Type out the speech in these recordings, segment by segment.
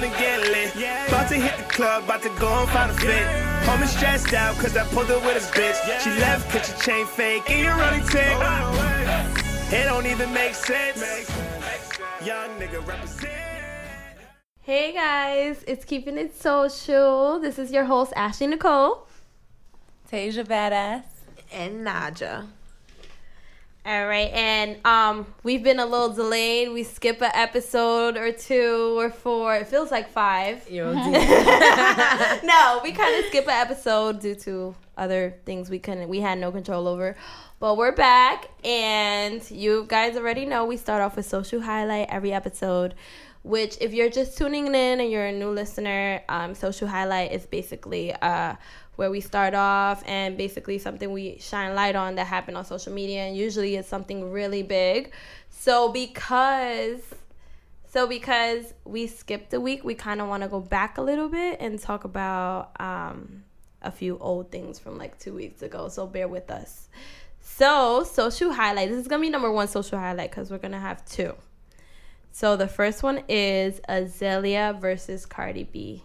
time to get lit. About to hit the club, about to go and find a fit. Homie stressed out, cause I pulled her with his bitch. She left, cause your chain fake, and you're running tick. It don't even make sense. Young nigga represent. Hey guys, it's Keeping It Social. This is your host, Ashley Nicole. Tasia Badass. And Naja. All right, and um, we've been a little delayed. We skip an episode or two or four. It feels like five. No, we kind of skip an episode due to other things we couldn't, we had no control over. But we're back, and you guys already know we start off with social highlight every episode. Which, if you're just tuning in and you're a new listener, um, social highlight is basically uh, where we start off and basically something we shine light on that happened on social media, and usually it's something really big. So because so because we skipped a week, we kind of want to go back a little bit and talk about um, a few old things from like two weeks ago. So bear with us. So social highlight. This is gonna be number one social highlight because we're gonna have two. So the first one is Azealia versus Cardi B.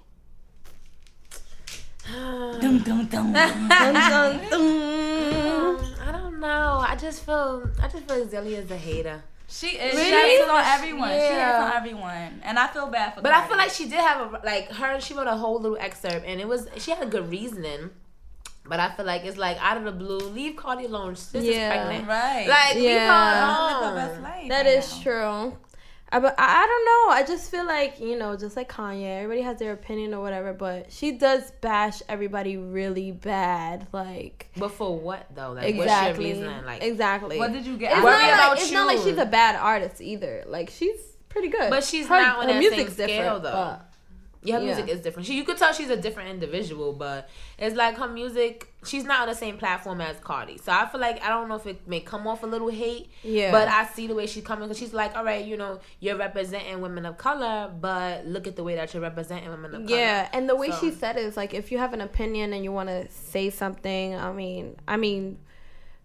Dum dum dum. Um, I don't know. I just feel I just feel Azealia's a hater. She is. Really? She hates on everyone. She hates on everyone, and I feel bad for. Her. But I feel like she did have a like her. She wrote a whole little excerpt, and it was she had a good reasoning. But I feel like it's like out of the blue, leave Cardi alone. Sis Yeah. is pregnant. right. Like leave Yeah. her Live her alone. best life That right is now. true. I, but I, I don't know. I just feel like you know, just like Kanye, everybody has their opinion or whatever. But she does bash everybody really bad. Like But for what though? Like exactly, what's your reasoning? Like, exactly. What did you get? It's out not of it? like about it's not like she's a bad artist either. Like she's pretty good. But she's her, not on her that music's same scale, different, though. but- yeah, her Yeah. music is different. She you could tell she's a different individual, but it's like her music. She's not on the same platform as Cardi, so I feel like I don't know if it may come off a little hate. Yeah. But I see the way she's coming because she's like, all right, you know, you're representing women of color, but look at the way that you're representing women of color. Yeah, and the way So- she said it is like if you have an opinion and you want to say something, I mean, I mean,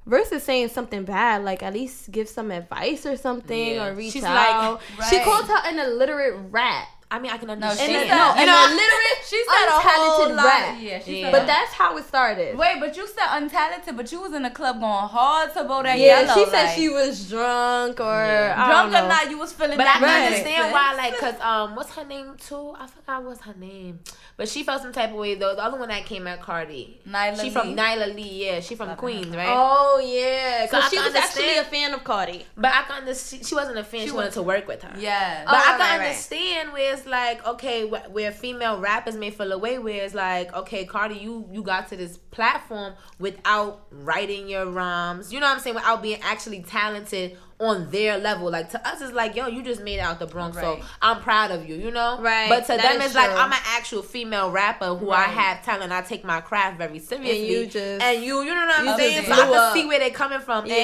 versus saying something bad, like at least give some advice or something Yeah. or reach She's out. like- She Right. called her an illiterate rat. I mean, I can No, understand. she And said, no, you an know, illiterate, she said a whole lot. rat. Yeah, she Yeah. said. But that's how it started. Wait, but you said untalented, but you was in the club going hard to Bodak yeah, Yellow. Yeah, she said like, she was drunk or Yeah. I drunk don't or not, you was feeling. But I can bad. understand why, like, cause um, what's her name too? I forgot what's her name, but she felt some type of way though. The other one that came at Cardi, Nyla she from Nyla Lee, yeah, she from Love Queens, her. right? Oh yeah, So because she can was actually a fan of Cardi. But I can understand she wasn't a fan. She, She wanted was- to work with her. Yeah. But Oh, I can right, right. understand where it's like, okay, where female rappers may feel away, where it's like, okay, Cardi, you you got to this platform without writing your rhymes. You know what I'm saying? Without being actually talented on their level. Like to us, it's like, yo, you just made it out the Bronx, Right. so I'm proud of you. You know? Right, But to that them, is it's like. I'm an actual female rapper who I have talent. I take my craft very seriously. And you just- and you, you know what I'm saying? So I can up. see where they're coming from. Yeah.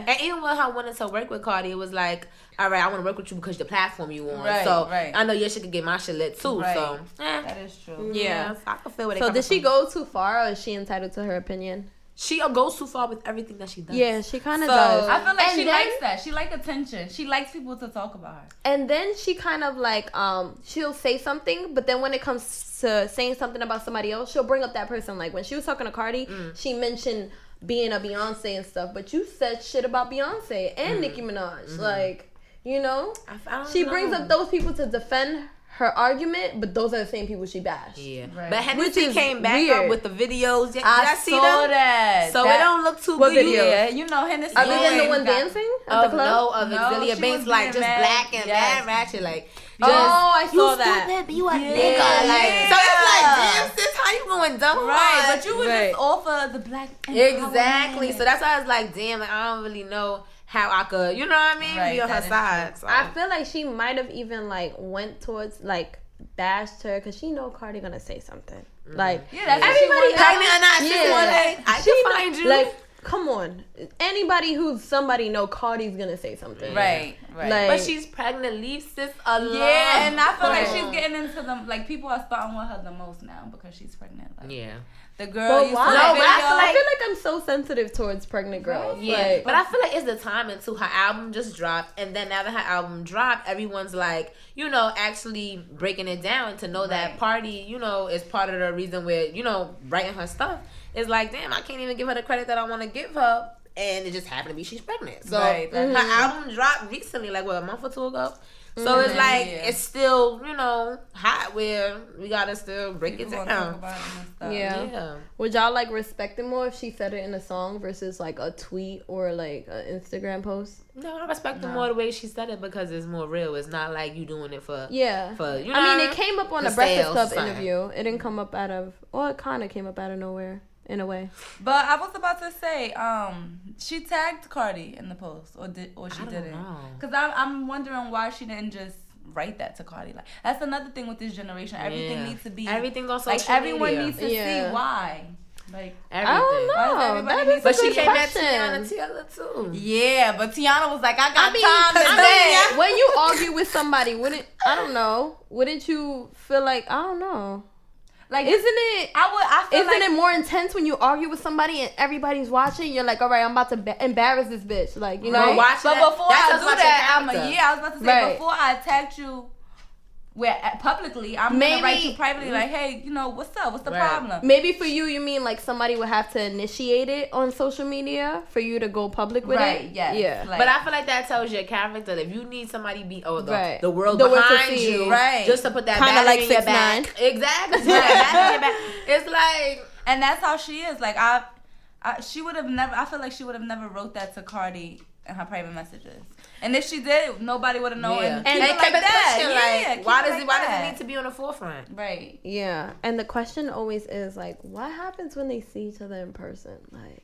And, and even when her wanting to work with Cardi, it was like, all right, I want to work with you because the platform you on. Right, so right. I know your shit could get my shit lit too. Right. So eh. That is true. Yeah. so I can feel where they So did she from. go too far, or is she entitled to her opinion? She goes too far with everything that she does. Yeah, she kind of So- does. I feel like And she then- likes that. She like attention. She likes people to talk about her. And then she kind of like um she'll say something, but then when it comes to saying something about somebody else, she'll bring up that person. Like when she was talking to Cardi, Mm. she mentioned being a Beyonce and stuff, but you said shit about Beyonce and Nicki Minaj. Like, you know? Mm. I, I don't She brings up those people to defend her argument, but those are the same people she bashed. Yeah, Right. but Which Hennessy is came back weird. up with the videos. Did, I I see saw them? that. So That- it don't look too What good. video? Yeah, you know Hennessy. Other than the always one dancing at the oh, Of no, club? of No, Azealia she Banks, like just mad. black and Yes. mad ratchet, like. Oh, I saw you that. stupid, but you a Yeah. nigga. Like, so it's like, Yeah. damn, sis, how you going dumb? Right, hard? but you was Right. just offer the black. Exactly. So that's why I was like, damn, like, I don't really know how I could, you know what I mean, Right, be on her side. So. I feel like she might have even like went towards like bashed her because she know Cardi gonna say something. Mm-hmm. Like Yeah, that's what she everybody. Pregnant or not, she's Yeah. one like, I she can find you. Like, come on, anybody who's somebody know Cardi's gonna say something. Right, right. Like- But she's pregnant. Leave sis alone. yeah, and I feel like she's getting into them. Like people are starting with her the most now because she's pregnant. Like, Yeah. The girl But used why? to No, no, but I feel I like- feel like I'm so sensitive towards pregnant girls. Right. Yeah, Like, but I feel like it's the timing too. Her album just dropped, and then now that her album dropped, everyone's like, you know, actually breaking it down to know that party, you know, is part of the reason where you know writing her stuff. It's like, damn, I can't even give her the credit that I want to give her, and it just happened to be she's pregnant. So Right, her that's- album dropped recently, like what a month or two ago. So it's Mhm. like Yeah. it's still, you know, hot where we gotta still break people it down. it. Yeah. Yeah. would y'all like respect it more if she said it in a song versus like a tweet or like an Instagram post? No, I respect the No. more the way she said it because it's more real. It's not like you doing it for Yeah. for you know. I mean, it came up on the the Breakfast Club sign. interview. It didn't come up out of, well, it kind of came up out of nowhere in a way. But I was about to say, um, she tagged Cardi in the post, or did, or she I don't didn't? Because I'm, I'm wondering why she didn't just write that to Cardi. Like that's another thing with this generation. Everything Yeah. needs to be Everything on social like everyone media. needs to Yeah. see why. Like Everything. I don't know. everybody That need is to a But she came at question. Teyana Taylor too. yeah, but Teyana was like, I got I mean, time 'cause today. I mean, when you argue with somebody, wouldn't I don't know? Wouldn't you feel like I don't know? Like Isn't it? I would. I feel Isn't like it more intense when you argue with somebody and everybody's watching? You're like, all right, I'm about to ba- embarrass this bitch. Like, you know? Right. watch But that. before I do that, I'm a, yeah. I was about to say Right. before I attacked you, where uh, publicly, I'm Maybe- gonna write you privately like, hey, you know, what's up? What's the Right. problem? Maybe for you, you mean like somebody would have to initiate it on social media for you to go public with right? it? Yes. Yeah. Like, But I feel like that tells your character. that If you need somebody be oh the, Right. the world The world to behind see. you, Right. Just to put that Kinda like in your 6ix9ine. back. Exactly. Put that battery in your back. It's like and that's how she is. Like I, I she would have never. I feel like she would have never wrote that to Cardi in her private messages. And if she did, nobody would have known. yeah. And, And, keep it it kept like it that. pushing. Yeah, like keep why it does like it why does it need to be on the forefront? Right. Yeah. And the question always is like, what happens when they see each other in person? Like,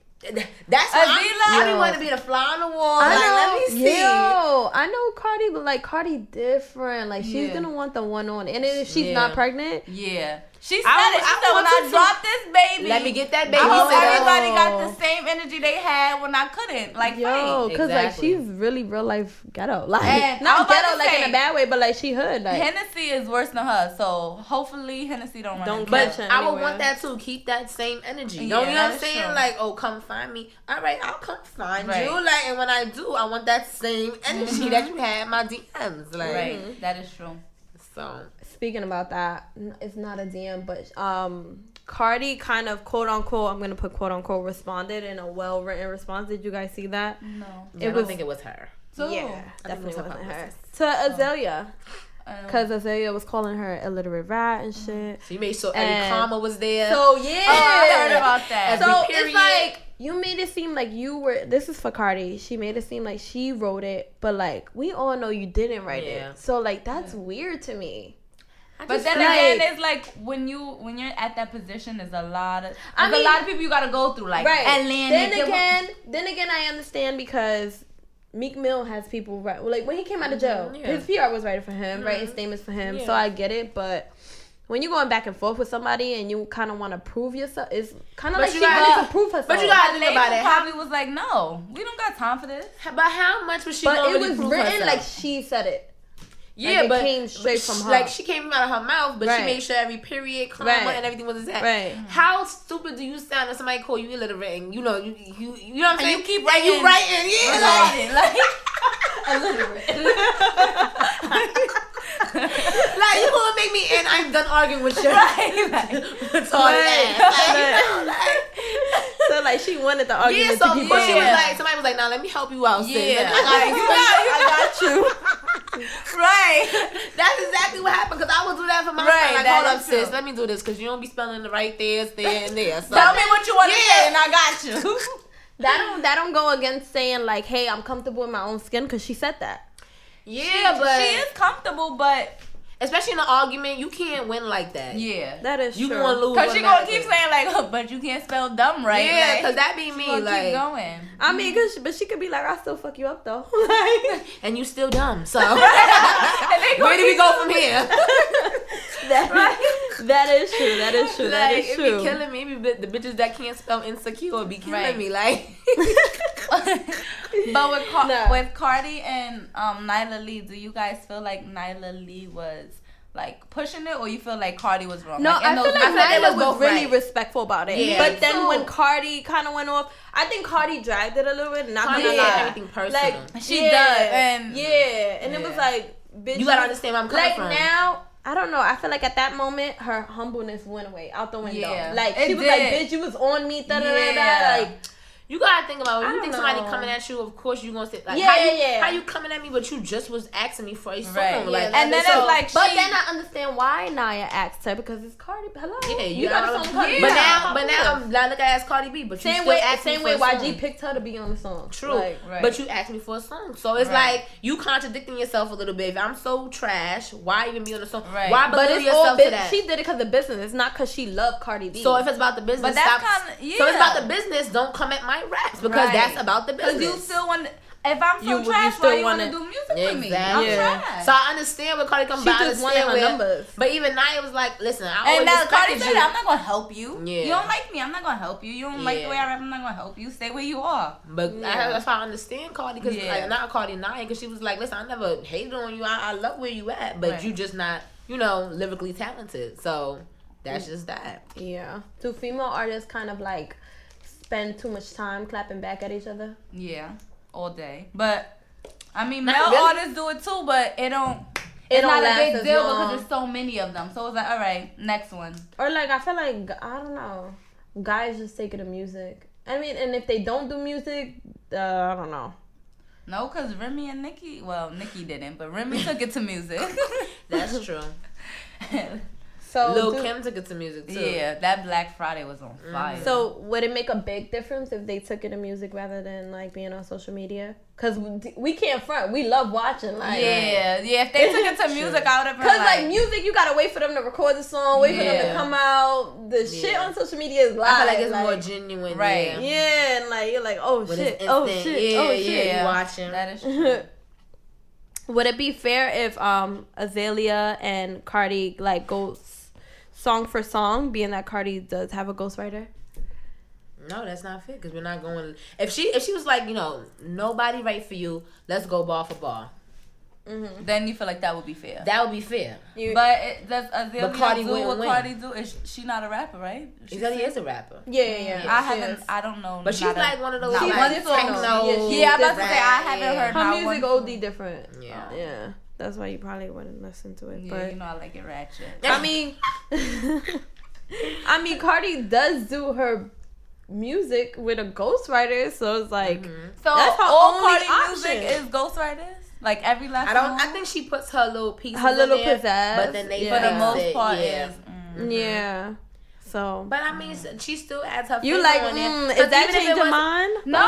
That's why I'm, Azila- I be Yo. wanting to be the fly on the wall. I like, know, let me see. yo, I know Cardi, but like Cardi different. Like she's Yeah. gonna want the one on, and if she's Yeah. not pregnant, Yeah. She said I- it. She I said when I to- dropped this baby, Let me get that baby. I hope everybody got the same energy they had when I couldn't. Like, yo, fake. cause like she's really real life ghetto, like And not was about ghetto to like in a bad way, but like she hood, like Hennessy is worse than her, so hopefully Hennessy don't run. Don't into catch her. her. I would want that too. Keep that same energy. Yeah, you know what I'm saying? true. Like, oh, come find me. All right, I'll come find Right. you. Like, and when I do, I want that same energy that mm-hmm. you had in my DMs. Like, Right, that is true. so Speaking about that, it's not a DM, but um, Cardi kind of quote unquote, I'm gonna put quote unquote responded in a well written response. Did you guys see that? No. I don't was- think it was her. So, yeah, I definitely was her wasn't her. publicist. To Azealia, um, because Azealia was calling her illiterate rat and shit. So you made sure every And- comma was there. So yeah, oh, I heard about that. So it's like you made it seem like you were. This is for Cardi. She made it seem like she wrote it, but like we all know you didn't write Yeah. it. So like that's weird to me. I But then feel again, it's like when you when you're at that position, there's a lot of I mean- a lot of people you gotta go through, like right. Atlanta. then give- again, then again, I understand because Meek Mill has people right. Well, like when he came out of jail, yeah. his PR was writing for him, writing mm-hmm. statements for him. So I get it, but. When you're going back and forth with somebody and you kind of want to prove yourself, it's kind of like you she gotta- wanted to prove herself. but you gotta think about it. Probably was like, no, we don't got time for this. but how much was she but gonna it really was prove written herself? like she said it. Yeah, it but came straight from she- her. Like she came out of her mouth, but Right. she made sure every period, comma, Right. and everything was exact. Right. Mm-hmm. How stupid do you sound if somebody call you illiterate and you know you you you know what I'm And saying? you keep and you writing- writing, yeah, like, illiterate. like you gonna make me and I'm done arguing with you. Right, like- Retarded ass. Like, like- So like she wanted the yeah, argument so to keep but she was like, somebody was like, "Now let me help you out, sis. Yeah, Let me- I got you I got you." right. That's exactly what happened because I would do that for my Right, friend. Like, that hold up, is sis, true. let me do this because you don't be spelling the right there's, there, and there. So Tell me what you want to Yeah. say, and I got you. That don't that don't go against saying like, hey, I'm comfortable in my own skin because she said that. yeah, but she is comfortable, but especially in an argument, you can't win like that. yeah. That is true. you true. gonna lose. Cause she gonna keep saying like, oh, but you can't spell dumb right. Yeah, like, because that be me. gonna Like, keep going. I mean, cause but she could be like, I still fuck you up though. like and you still dumb. So where do we go from here? that, that is true. That is true. That like, is it true. be killing me. It be the bitches that can't spell insecure be killing Right. me. Like, but with Car- No. with Cardi and um Nyla Lee, do you guys feel like Nyla Lee was like pushing it, or you feel like Cardi was wrong? No, like, in I feel those like I feel like Nyla was was really right. respectful about it. Yeah. but then So- when Cardi kind of went off, I think Cardi dragged it a little bit. Not Cardi gonna Yeah. yeah. lie. everything personal. Like She yeah, does, and- yeah, and it was like, bitch, you gotta understand where I'm coming like from. now. I don't know. I feel like at that moment, her humbleness went away out the window. Yeah. Like It she was did. like, "Bitch, you was on me." Da da da da. Yeah. Like You gotta think about when you think don't somebody coming at you. Of course, you gonna say like, Yeah, how you, yeah. how you coming at me, but you just was asking me for a song. Right. Like, Yeah, and then so- it's like But she, then I understand why Naya asked her because it's Cardi. Hello, yeah, you, you got a song Cardi. Yeah. But now, but now. I'm like, look, I asked Cardi B, but you same way, same way. YG picked her to be on the song. True, Like, Right. but you asked me for a song, so it's Right. like you contradicting yourself a little bit. If I'm so trash, why even be on the song? Right. Why but belittle it's all yourself to that? She did it because of business. It's not because she loved Cardi B. so if it's about the business, But that's kinda- So it's about the business. Don't come at my raps because Right. that's about the business. because you still want. If I'm so You- you trash, still why you want to wanna- do music with me? I'm Exactly. Yeah. trash. So I understand what Cardi comes She. I just wanted understand her where- numbers. But even Nia was like, listen, I and always now Cardi respected said, you. that, I'm not gonna help you. Yeah. You don't like me, I'm not gonna help you. You don't like the way I rap, I'm not gonna help you. Stay where you are. Yeah. But I, that's why I understand Cardi because Yeah. like not Cardi Nia because she was like, listen, I never hated on you. I, I love where you at, but Right. you just not, you know, lyrically talented. So that's mm. just that. yeah, do female artists kind of like spend too much time clapping back at each other? Yeah, all day. But I mean, Not male really. artists do it too, but it don't. It It's don't not a big deal long. because there's so many of them. So it's like, all right, next one. Or like I feel like I don't know, guys just take it to music. I mean, and if they don't do music, uh, I don't know. No, because Remy and Nicki, well, Nicki didn't, but Remy took it to music. That's true. So Lil do- Kim took it to music too. yeah, that Black Friday was on Mm-hmm. fire. So would it make a big difference if they took it to music rather than like being on social media? Cause we, we can't front. We love watching. Like, yeah, yeah. If they took it to music, I would have Cause like, like, music, you gotta wait for them to record the song, wait for them to come out. The shit on social media is live. I feel like it's more genuine. Right. Yeah. Yeah, and like you're like, oh When shit, oh shit, Yeah, oh yeah, shit. you watching. that is true. Would it be fair if um Azealia and Cardi like go s- song for song, being that Cardi does have a ghostwriter? No, that's not fair because we're not going. If she if she was like, you know, nobody write for you, let's go ball for ball. Mm-hmm. then you feel like that would be fair. That would be fair. You, but it, does Azealia Cardi do what win. Cardi do? Is she not a rapper, right? She Azealia sing? is a rapper, yeah, yeah, yeah. I haven't. is. I don't know. but she's not a- like one of those not She's one like different. song. techno. Yeah, Yeah, I'm about to say I haven't heard Her not music one OD different. Yeah. Yeah. That's why you probably wouldn't listen to it. Yeah, but you know I like it ratchet. I mean, I mean, Cardi does do her music with a ghostwriter, so it's like, Mhm. So That's her all only Cardi music is ghostwriters. Like every last. I don't. song? I think she puts her little pieces. Her little there, pizzazz, but then they yeah. for the most it, part yeah. is. mm. yeah. So But I mean, she still adds her. you like, on there. mm, 'Cause is that even if change your was- mind? No. I,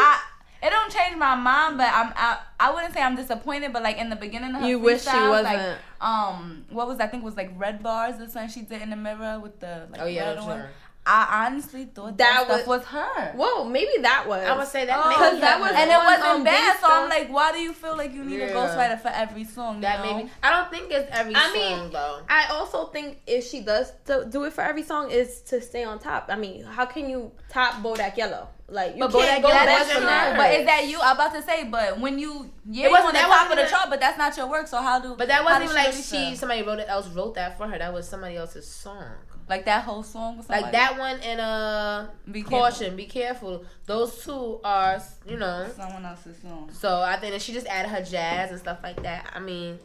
I. It don't change my mind, but I'm. I, I wouldn't say I'm disappointed, but like in the beginning of her You wish she wasn't. Like, um, what was I think it was like red bars or something she did in the mirror with the like Oh yeah, red I'm one. sure. I honestly thought That that, stuff was- was her. Whoa, maybe that was. I would say that. Oh, maybe Because that was and it wasn't um, bad. So I'm like, why do you feel like you need a ghostwriter for every song? You that know? maybe. I don't think it's every I mean, though. I also think if she does do do it for every song, is to stay on top. I mean, how can you top Bodak Yellow? Like you But can't go back from that. But is that you? I'm about to say, but when you yeah, It wasn't- on the that top of the chart, but that's not your work. So how do? But that wasn't even like she somebody wrote it else wrote that for her. That was somebody else's song. like that whole song. Or Like that one and uh Be careful. caution, be careful. Those two are you know. Someone else's song. So I think that she just added her jazz and stuff like that. I mean,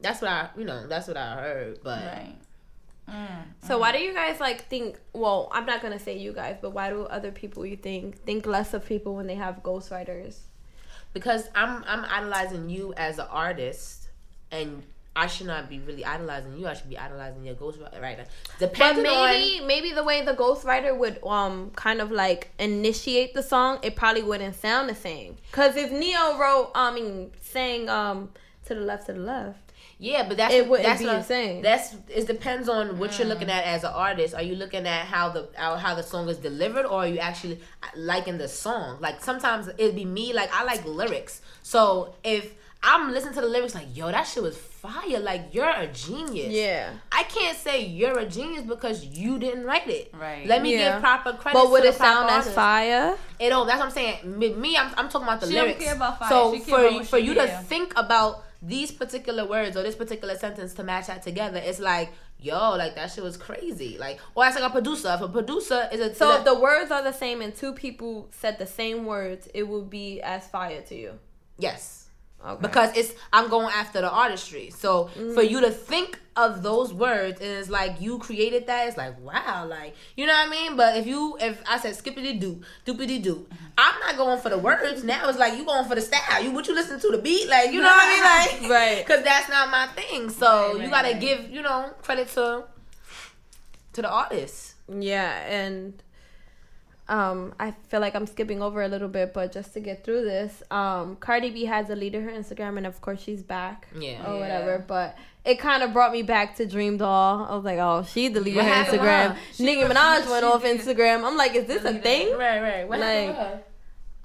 that's what I you know that's what I heard. But Right. Mm. So why do you guys like think? Well, I'm not gonna say you guys, but why do other people you think think less of people when they have ghostwriters? because I'm I'm idolizing you as an artist, and I should not be really idolizing you. I should be idolizing your ghostwriter. But Depending maybe maybe the way the ghostwriter would um kind of like initiate the song, it probably wouldn't sound the same. Cause if Ne-Yo wrote, I mean, sang um to the left to the left, Yeah, but that's It wouldn't that's be what- the same. That's it depends on what you're Mm. looking at as an artist. Are you looking at how the how how the song is delivered, or are you actually liking the song? Like sometimes it'd be me. Like I like lyrics, so if I'm listening to the lyrics like, yo, that shit was fire. Like you're a genius. Yeah. I can't say you're a genius because you didn't write it. Right. Let me Yeah. give proper credit. But would to it the sound as fire? It don't. That's what I'm saying. Me, me, I'm, I'm talking about the She don't lyrics. care about fire. So She care for you, for you to hear. think about these particular words or this particular sentence to match that together, it's like, yo, like that shit was crazy. Like, or that's like a producer. If a producer is a So if the words are the same and two people said the same words, it will be as fire to you. yes. Okay. because it's I'm going after the artistry. So for Mm. you to think of those words and it's like you created that, it's like wow, like you know what I mean. But if you if I said skippity doo, doopity doo, I'm not going for the words. Now it's like you going for the style. You what you listen to the beat, like you know what I mean, like Right. Because that's not my thing. So Right, you gotta right. give you know credit to to the artist. Yeah, and um, I feel like I'm skipping over a little bit, but just to get through this, um, Cardi B has deleted her Instagram, and of course she's back Yeah. or Yeah. whatever. But it kind of brought me back to Dream Doll. I was like, oh, she deleted What her Instagram. her? She Nicki was- Minaj went off. Instagram. I'm like, is this a thing? Right, right. What happened Like, her?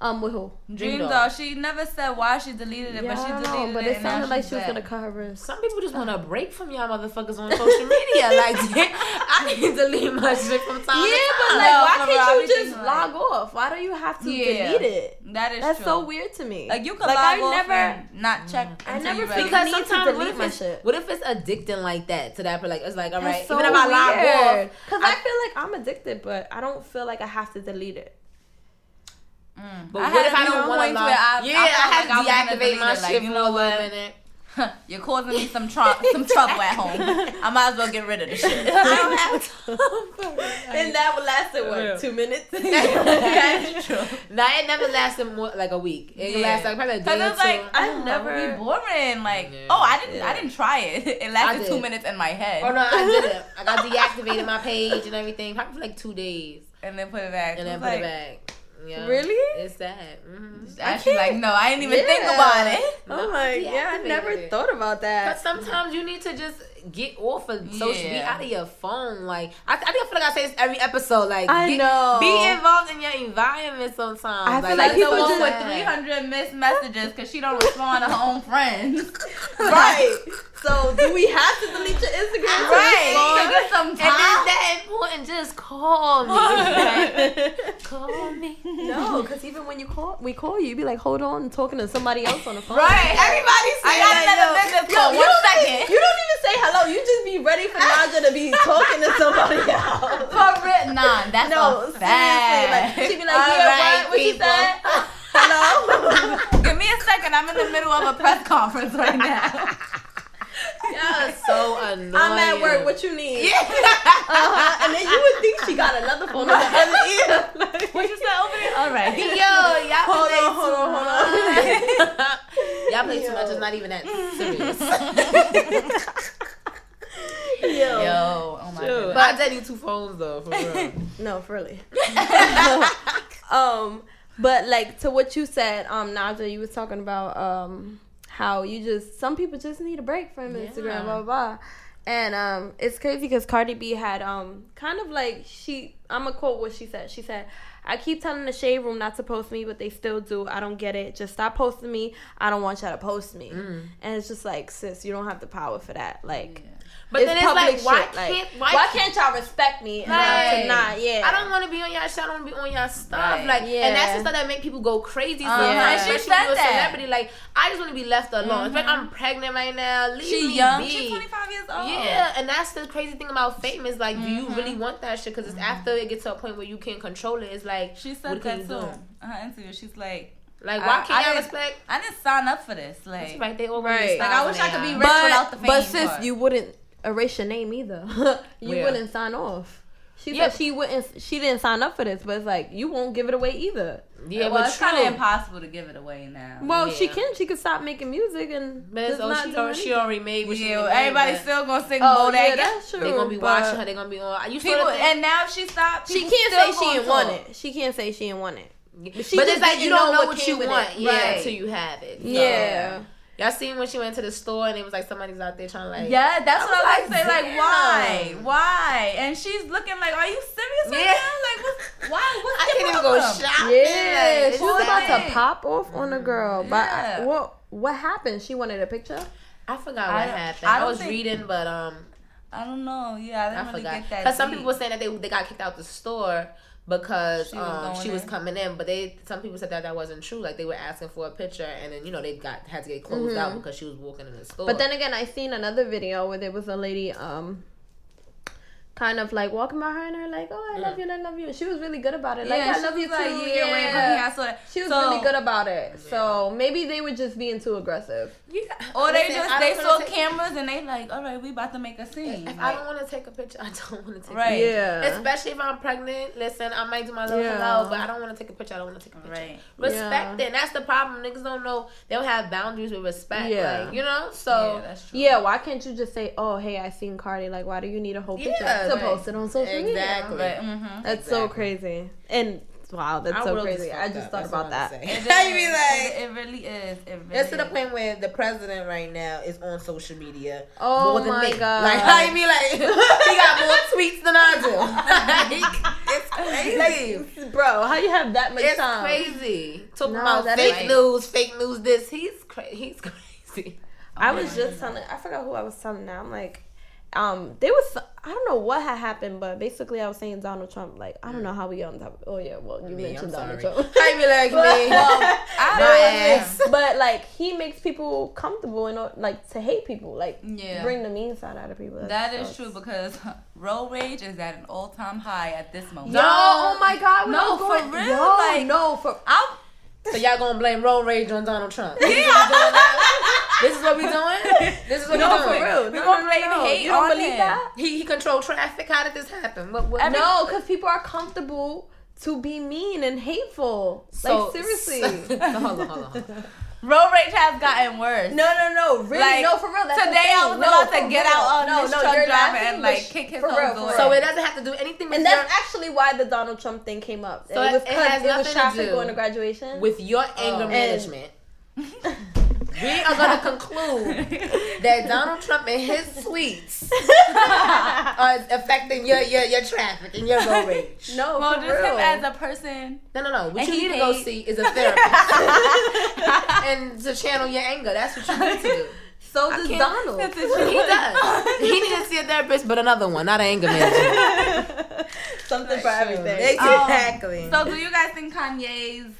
Um, with who? Dream Doll. Doll. She never said why she deleted it, Yeah, but she deleted don't know, but it. it and sounded like she was gonna cut her wrist. Some people just want a break from y'all motherfuckers on social media. Like, I need to leave my shit from time Yeah, to but like, No, why for I can't you just thinking, log like- off? Why do you have to Yeah. delete it? That is That's true. so weird to me. Like you could Like, log I off never- and not check. I until never you feel ready. because need to sometimes what delete my shit. what if it's addicting like that to that? But like it's like all right, That's so even if I log weird. off, Because I- I, feel like I'm addicted, but I don't feel like I have to delete it. Mm. But I what had if I to don't want to point I, yeah, I, I, felt have like to deactivate my delete it. Like, shit you for know a what? minute. You're causing me some tr- some trouble at home. I might as well get rid of the shit. I don't have time for it. And that lasted Yeah. what two minutes? That's true. Nah, it never lasted more like a week. It Yeah. lasted like probably a day Cause it's like two. I I've never never- be boring. Like Yeah. oh, I didn't Yeah. I didn't try it. It lasted two minutes in my head. Oh no, I did it. I got deactivated my page and everything, probably for like two days, And then put it back. and then put like, it back. Yeah. Really? It's sad. Mm-hmm. Actually, like no, I didn't even think about it. I'm like, yeah, I never it. thought about that. But sometimes you need to just get off of social, be out of your phone. Like I, I think I feel like I say this every episode. Like I get- know. be involved in your environment sometimes. I feel Like, like the people one just- with 300 missed messages because she don't respond to her own friends. right. So do we have to delete your Instagram? Right. respond? To get some And is that important? Just call me. Like, call me. No, because even when you call, we call you, you be like, hold on, talking to somebody else on the phone. Right. Everybody's I got like, another yo, business yo, call. you One don't second. Even, you don't even say hello. You just be ready for Naja to be talking to somebody else. For real, nah, that's No, a fact. Like, she be like, All yeah, right, what? What she people. said? Hello? Give me a second. I'm in the middle of a press conference right now. Y'all so annoying. I'm at work. What you need? Yeah. Uh-huh. And then you would think she got another phone on the other ear. Like, What you said over there? All right. Yo, y'all Hold play on, hold too on, hold on. y'all play too much. It's not even that serious. Yo. Yo, oh my Shoot. god. but I did need two phones though, for real. No, for really. um, but like to what you said, um, Naja, you was talking about um how you just some people just need a break from Yeah. Instagram, blah blah blah. And um, it's crazy because Cardi B had um kind of like she I'm gonna quote what she said. She said, "I keep telling the shade room not to post me, but they still do. I don't get it. Just stop posting me. I don't want y'all to post me." Mm. And it's just like, sis, you don't have the power for that. Like, But then it's like, public why shit. Can't why, why can't y'all respect me enough Right. to not? Yeah, I don't want to be on y'all shit. I don't want to be on y'all stuff. Right. Like, Yeah. and that's the stuff that make people go crazy. Uh-huh. Sometimes, And she especially said when you're a that. celebrity. Like, I just want to be left alone. It's like mm-hmm. I'm pregnant right now. Leave She me young. be. She's 25 years old. Yeah, and that's the crazy thing about fame is like, do you mm-hmm. really want that shit? Because it's mm-hmm. after it gets to a point where you can't control it. It's like, She what said can that too. her interview, she's like, Like, why I can't y'all respect? I didn't sign up for this. Like, That's right. They always Right. like I wish I could be rich but without the fame. but sis, part. you wouldn't erase your name either. you Where? wouldn't sign off. She Yeah. said she wouldn't. She didn't sign up for this, but it's like you won't give it away either. Yeah, well, but it's kind of impossible to give it away now. Well, she can. She could stop making music and But it's, just oh, not she, do already, she already made what she yeah, made, everybody's still gonna sing Oh Bodak. yeah, that's true. They're gonna be watching her. They're gonna be on. You People, saw and now she stopped. She can't still say she didn't want it. She can't say she didn't want it. But, she it's just like you don't know know what what you want, yeah, Right. until you have it. So, Yeah. Y'all seen when she went to the store and it was like somebody's out there trying to like. Yeah, that's I what I was like to say. like, why? Why? And she's looking like, are you serious right Yeah. now? Like, what's, why? What's I can't even go shopping. Yeah, like, she was about to pop off on a girl. But I, what what happened? She wanted a picture. I forgot what don't- happened. I I, was think- reading, but um, I don't know. Yeah, I I didn't really forgot get that. because some people were saying that they they got kicked out the store because She was um, she was coming in, but they some people said that that wasn't true. Like they were asking for a picture, and then you know they got had to get closed out because she was walking in the store. But then again, I seen another video where there was a lady, um, kind of like walking by her and her like, "Oh, I love you, and I love you." She was really good about it. Like, yeah, I love you like, too. Yeah, wait, Yeah. I saw that. She was So- really good about it. So maybe they were just being too aggressive. Yeah. Or they Listen, just they saw take- cameras and they like, all right, we about to make a scene. If I don't want to take a picture, I don't want to take. Right. A Yeah. picture. Especially if I'm pregnant. Listen, I might do my little Yeah. hello, but I don't want to take a picture. I don't want to take a picture. Right. Respect Yeah. it. That's the problem. Niggas don't know. They don't have boundaries with respect. Yeah. Like, you know. So yeah, that's true. Yeah, why can't you just say, "Oh, hey, I seen Cardi." Like, why do you need a whole picture Yeah, to right. post it on social media? Exactly. Right. Mm-hmm. That's so crazy. And wow, that's I'm so really crazy. I just up. thought That's about that. It. How you be like? It, it really is. It really It's to the point where the president right now is on social media Oh more than my me. God. Like how you be like he got more tweets than I do. like, it's crazy. Bro, how you have that much it's time? crazy. Talking No, about fake ain't- news, fake news. This he's crazy. He's crazy. I oh was just telling. I forgot who I was telling now. I'm like, um, there was. I don't know what had happened, but basically, I was saying Donald Trump. Like, I don't mm. know how we got on top. Oh yeah, well, you Me, mentioned I'm Donald sorry. Trump. You be like me? Um, I don't ass. but like, he makes people comfortable and uh, like to hate people. Like, Yeah. bring the mean side out of people. That That's- true because road rage is at an all time high at this moment. Yo, oh my God! No, for going- real, Yo, like- no, for I'm, So y'all gonna blame road rage on Donald Trump? This is what we doing? This is what we doing? This is what no, we for doing? real. We No, gonna blame no, no. hate You don't on believe him. that? He he control traffic. How did this happen? What what? Every- No, because people are comfortable to be mean and hateful. So- like seriously. so hold on, hold on, hold on. Road rage has gotten worse. No, no, no, really, Like, no, for real. That's today I was No, about to get real. out on no, this no, truck driver and, like, sh- kick his for real, door. for So it doesn't have to do anything with and your, that's actually why the Donald Trump thing came up. So it was it has it, was nothing to do going to graduation. with your anger um, And- management. We are gonna conclude that Donald Trump and his tweets are affecting your your, your traffic and your road rage. no, Well, for just real. him as a person. No, no, no. What you he need to go see is a therapist and to channel your anger. That's what you need to do. so does Donald. That's He does. He needs to see a therapist, but another one, not an anger management. Something for everything. Um, exactly. So, do you guys think Kanye's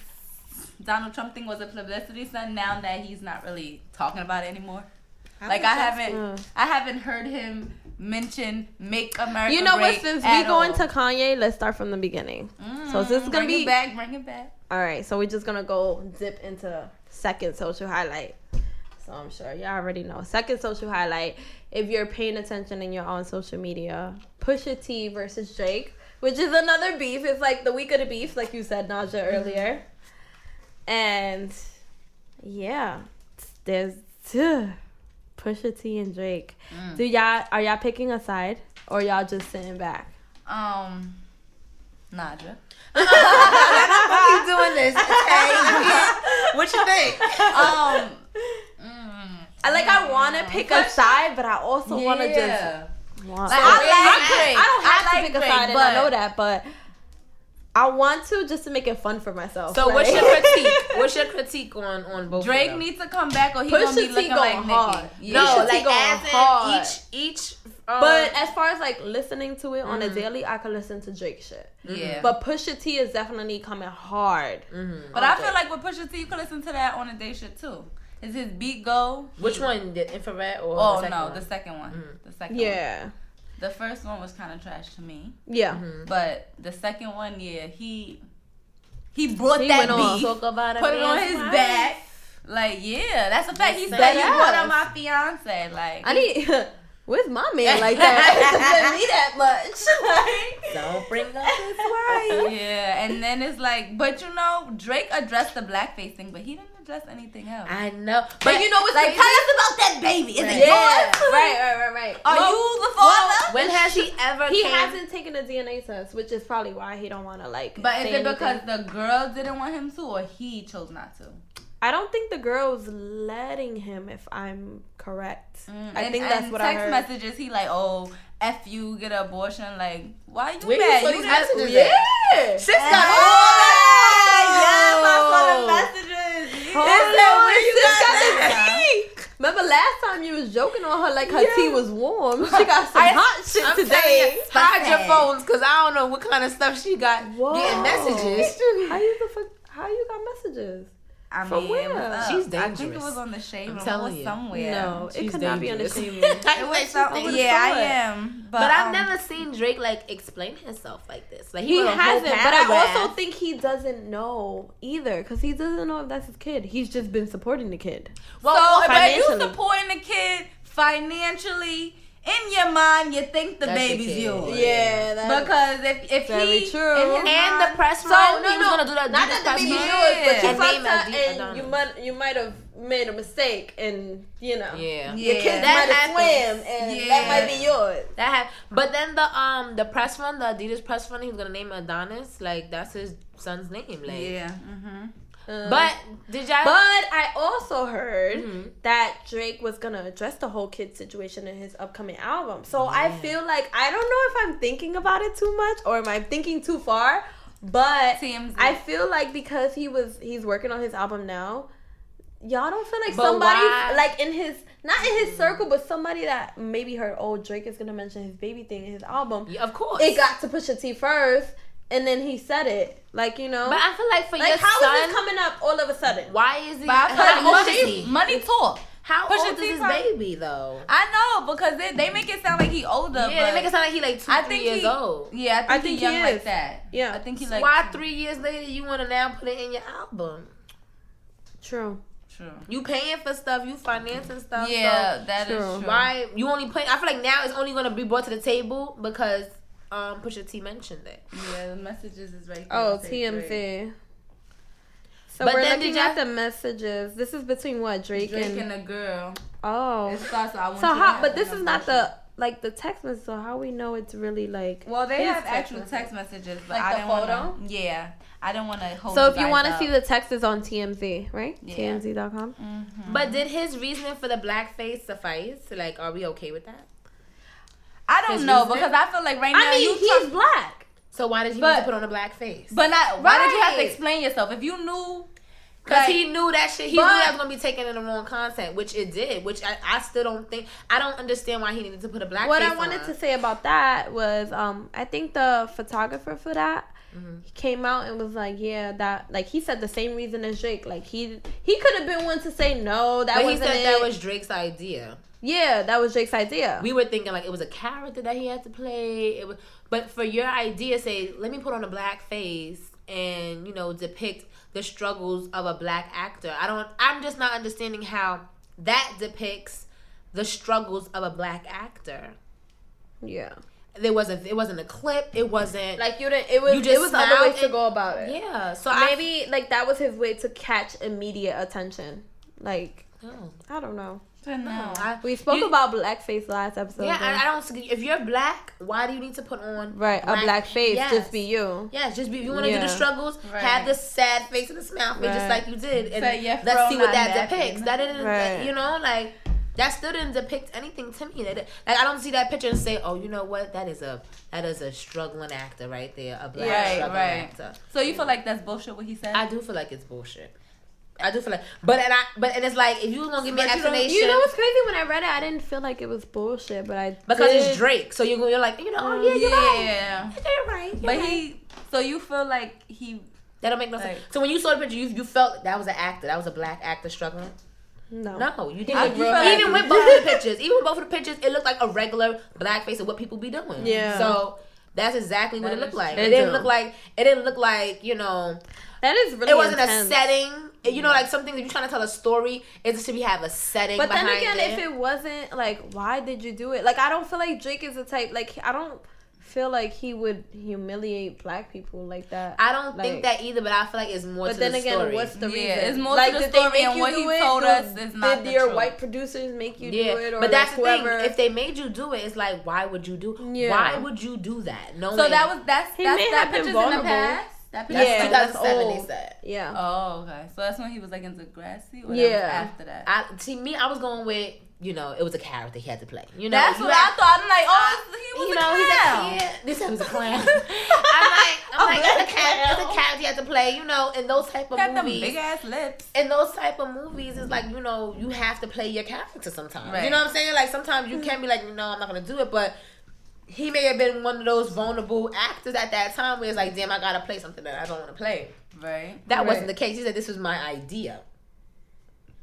Donald Trump thing was a publicity stunt now that he's not really talking about it anymore? Like I haven't, Mm. I haven't heard him mention "Make America You know what? Since we at go all. into Kanye, let's start from the beginning. so this is gonna bring be it back, bring it back. all right. So we're just gonna go dip into second social highlight. So I'm sure y'all already know. Second social highlight. If you're paying attention and you're on social media, Pusha T versus Drake, which is another beef. It's like the week of the beef, like you said, Naja earlier. And yeah, there's Pusha T and Drake. Do y'all are y'all picking a side or y'all just sitting back? Um, Naja. Keep doing this. Okay. what you think? Um, mm, I like I want to pick a side, but I also want to just want. Like, I, I I, like Drake. I don't have I to like pick a side, and I know that, but I want to just to make it fun for myself. So Like- what's your critique? What's your critique on on both? Drake of them? needs to come back, or he Pusha gonna be looking like hard. Nicki. no, like as in hard. each each. Um, But as far as like listening to it on Mm-hmm. a daily, I could listen to Drake shit. yeah. But Pusha T is definitely coming hard. mhm. But I feel like with Pusha T, you can listen to that on a day shit too. Is his beat go? which one, the infrared or Oh the no, one? the second one. Mhm. The second one. Yeah, The first one was kind of trash to me, yeah. Mhm. but the second one, yeah, he he brought He that went on. Talk about a put it on his life. back. Like yeah, that's a fact. He Say said you that. brought up my fiance. Like I need. Where's my man like that? Doesn't me that much. Like, Don't bring up his wife. yeah, and then it's like, but you know, Drake addressed the blackface thing, but he didn't address anything else. I know, But you know what's like, crazy? tell us about that baby. Is it yeah, yours? right, right, right, right. Are Well, you the father? when has he ever? He came- hasn't taken a DNA test, which is probably why he don't want to like. But is say it because the girl didn't want him to, or he chose not to? I don't think the girl's letting him. If I'm correct, I Mm, And- think that's and what I text heard. messages. He like, oh, f you, get an abortion. Like, why you Where you mad? saw You these have- messages yeah. at? Sis got Oh, all that. yes, I saw the messages. Hold Is that on, where you sis got got the that? joking on her like her tea was warm. She got some hot shit I'm today. you, hide your phones because I don't know what kind of stuff she got Whoa. getting messages. How you the fuck? How you got messages? I For mean, it was where? up. She's I think it was on the shade I'm room. telling it was you. somewhere. No, it She's could not be on the dangerous. room. It was some, yeah, I am. But, But I've um, never seen Drake like explain himself like this. Like He wrote a whole hasn't, but I also think he doesn't know either, because he doesn't know if that's his kid. He's just been supporting the kid. well, so, but you financially. supporting the kid financially. In your mind, you think the That's baby's kid. yours. Yeah, Because if if Very he true. in his and the mind- press So run, no, he was no, gonna do that. not that the baby's run. yours, but you And fucked name her Adi- and Adonis. you might you might have made a mistake and you know Yeah. your Yeah. kids That might have happens. swam and Yeah. that might be yours. That had, but then the um the press run, the Adidas press run, he was gonna name Adonis. Like that's his son's name. Like, yeah. Mm-hmm. Um, But did y'all? but I also heard Mhm. that Drake was gonna address the whole kid situation in his upcoming album. So I feel like I don't know if I'm thinking about it too much or am I thinking too far. But TMZ. I feel like because he was he's working on his album now, y'all don't feel like But somebody why? like in his not in his circle, but somebody that maybe heard oh Drake is gonna mention his baby thing in his album. Yeah, of course. It got to Pusha T first, and then he said it. Like you know, But I feel like for like your how is son, this coming up all of a sudden? why is he? But I feel like money, money talk. How Pusha old T is his probably- baby though? I know because they, they make it sound like he older. Yeah, but they make it sound like he like two, I three think years he, old. Yeah, I think, I think he he young is. like that. Yeah. I think he So like why three years later you want to now put it in your album? True. True. You paying for stuff, you financing stuff. Yeah, so that is True. true. why you only pay? I feel like now it's only gonna be brought to the table because um Pusha T mentioned it. Yeah, the messages is right. there. Oh, Say Drake. TMZ. So But we're then looking at the messages. This is between what Drake, Drake and, and a girl. oh. It starts. with, I want So you to how? But this is not the like the text message. So how we know it's really like? Well, they have text actual message? text messages, but Like I the didn't want photo? to. Yeah, I don't want to hold. So if you want to see the text is on TMZ, right? Yeah. TMZ.com. Mhm. But did his reasoning for the blackface suffice? Like, are we okay with that? I don't know reasoning? because I feel like right now I mean, you he's talk- black. So why did you But- to put on a black face? but not. Why did you have to explain yourself if you knew? Because like- he knew that shit. He But- knew that was gonna be taken in the wrong content, which it did. Which I, I still don't think. I don't understand why he needed to put a black. what face I wanted on. to say about that was, um, I think the photographer for that Mm-hmm. he came out and was like, yeah, that like he said the same reason as Drake. Like he he could have been one to say no, that But he wasn't said it. that was Drake's idea. Yeah, that was Drake's idea. We were thinking like it was a character that he had to play. It was, but for your idea, say, let me put on a black face and you know depict the struggles of a black actor. I don't. I'm just not understanding how that depicts the struggles of a black actor. yeah, There wasn't. It wasn't a clip. It wasn't like you didn't. It was You just it was other ways to go about it. Yeah. So I- maybe like that was his way to catch immediate attention. Like Oh, I don't know. To know. I- We spoke you- about blackface last episode. Yeah, though. I, I don't. see- If you're black, why do you need to put on right, a black face, Yes. just be you. Yes, just be. If you want to do the struggles, Right. have the sad face and the smile face, just like you did, and Say your let's see what that napping. depicts. That didn't, Right. you know, like that still didn't depict anything to me. That like I don't see that picture and say, oh, you know what, that is a that is a struggling actor right there, a black Right, struggling right. actor. So you feel like that's bullshit? What he said? I do feel like it's bullshit. I do feel like, but and I, but and it's like if you gonna give me an But you don't- explanation, You know what's crazy? When I read it, I didn't feel like it was bullshit, but I because did. it's Drake, so you're you're like, you know, oh yeah, you're right, yeah. you're right, you're But right. he. So you feel like he. That don't make no sense. So when you saw the picture, you you felt that was an actor. That was a black actor struggling. no. No, you didn't. I- You you even with both of the pictures, even with both of the pictures, it looked like a regular blackface of what people be doing. Yeah. So that's exactly what it looked like. It It didn't do. look like it didn't look like you know. That is really. It wasn't intense. a setting. You know, like something that you're trying to tell a story. It should be have a setting. But then again, it. if it wasn't like, why did you do it? Like, I don't feel like Drake is the type. Like, I don't feel like he would humiliate black people like that. I don't like- think that either, but I feel like it's more But to then the again, story. what's the Yeah, reason? it's more to like, the did they story make and you what he do it? told Did- us is not Did the your truth. white producers make you yeah, do it, or but that's like, the thing. If they made you do it, it's like, why would you do? Yeah. Why would you do that? No. So that was that's He that's may that have been pictures in the vulnerable. past. That that's picture Yeah, in that's old. said. yeah. Oh, okay. So that's when he was like into Degrassi. Or Yeah. After that. I see me. I was going with you know, it was a character he had to play. You know, That's you what had- I thought. I'm like, oh, he was you a know, clown. he's a kid. This was a clown. I'm like, I'm A like, black oh, it's a character, it's a clown. character you have to play. You know, in those type of Got movies, big ass lips. in those type of movies, it's like you know, you have to play your character sometimes. Right. You know what I'm saying? Like sometimes you mm. can be like, no, I'm not gonna do it, but. He may have been one of those vulnerable actors at that time where it's like, damn, I gotta play something that I don't want to play. Right. That Right. wasn't the case. He said this was my idea.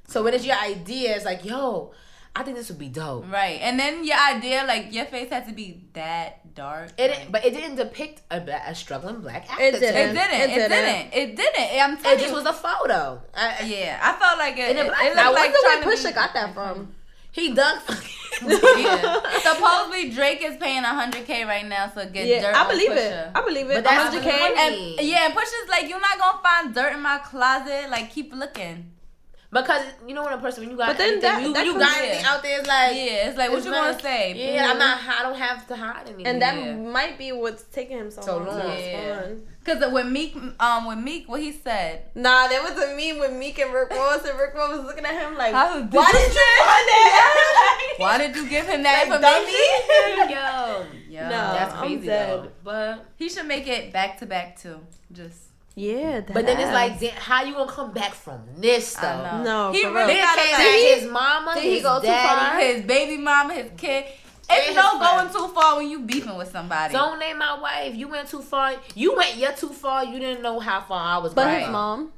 So when it's your idea, it's like, yo, I think this would be dope. Right. And then your idea, like your face had to be that dark. It, like- but it didn't depict a, a struggling black actor. It didn't. It didn't. It It, didn't. didn't. It didn't. I'm telling It just you. was a photo. I, yeah, I felt like it. And It, the it looked Now, like Where's trying the to way be- Pusha got that from? He dug. Yeah. Supposedly Drake is paying 100k right now to get Yeah, dirt I on believe Pusha. it. I believe it. But that's 100k. And yeah, and Pusha's like, you're not gonna find dirt in my closet. Like, keep looking. because you know when a person when you got But then anything, that- you, that you got anything out there, it's like Yeah, it's like, what it's you gonna say? Yeah, I'm not. I don't have to hide anything. And that Yeah. might be what's taking him so, So long. to long. Yeah. Respond. Because with Meek, um, with Meek, what he said. Nah, there was a meme with Meek and Rick Ross, and Rick Ross was looking at him like, How did "Why you did you find that?" Why did you give him that Like, information? yo, Yo, No. that's I'm crazy dead. though. But he should make it back to back too. Just Yeah, but then it's like, damn, how you gonna come back from this though? No, he really gotta came like, his mama, did he his go too far? his baby mama, his kid. And It's no friend. going too far when you beefing with somebody. Don't name my wife. You went too far. You went yet too far. You didn't know how far I was. But going. his mom,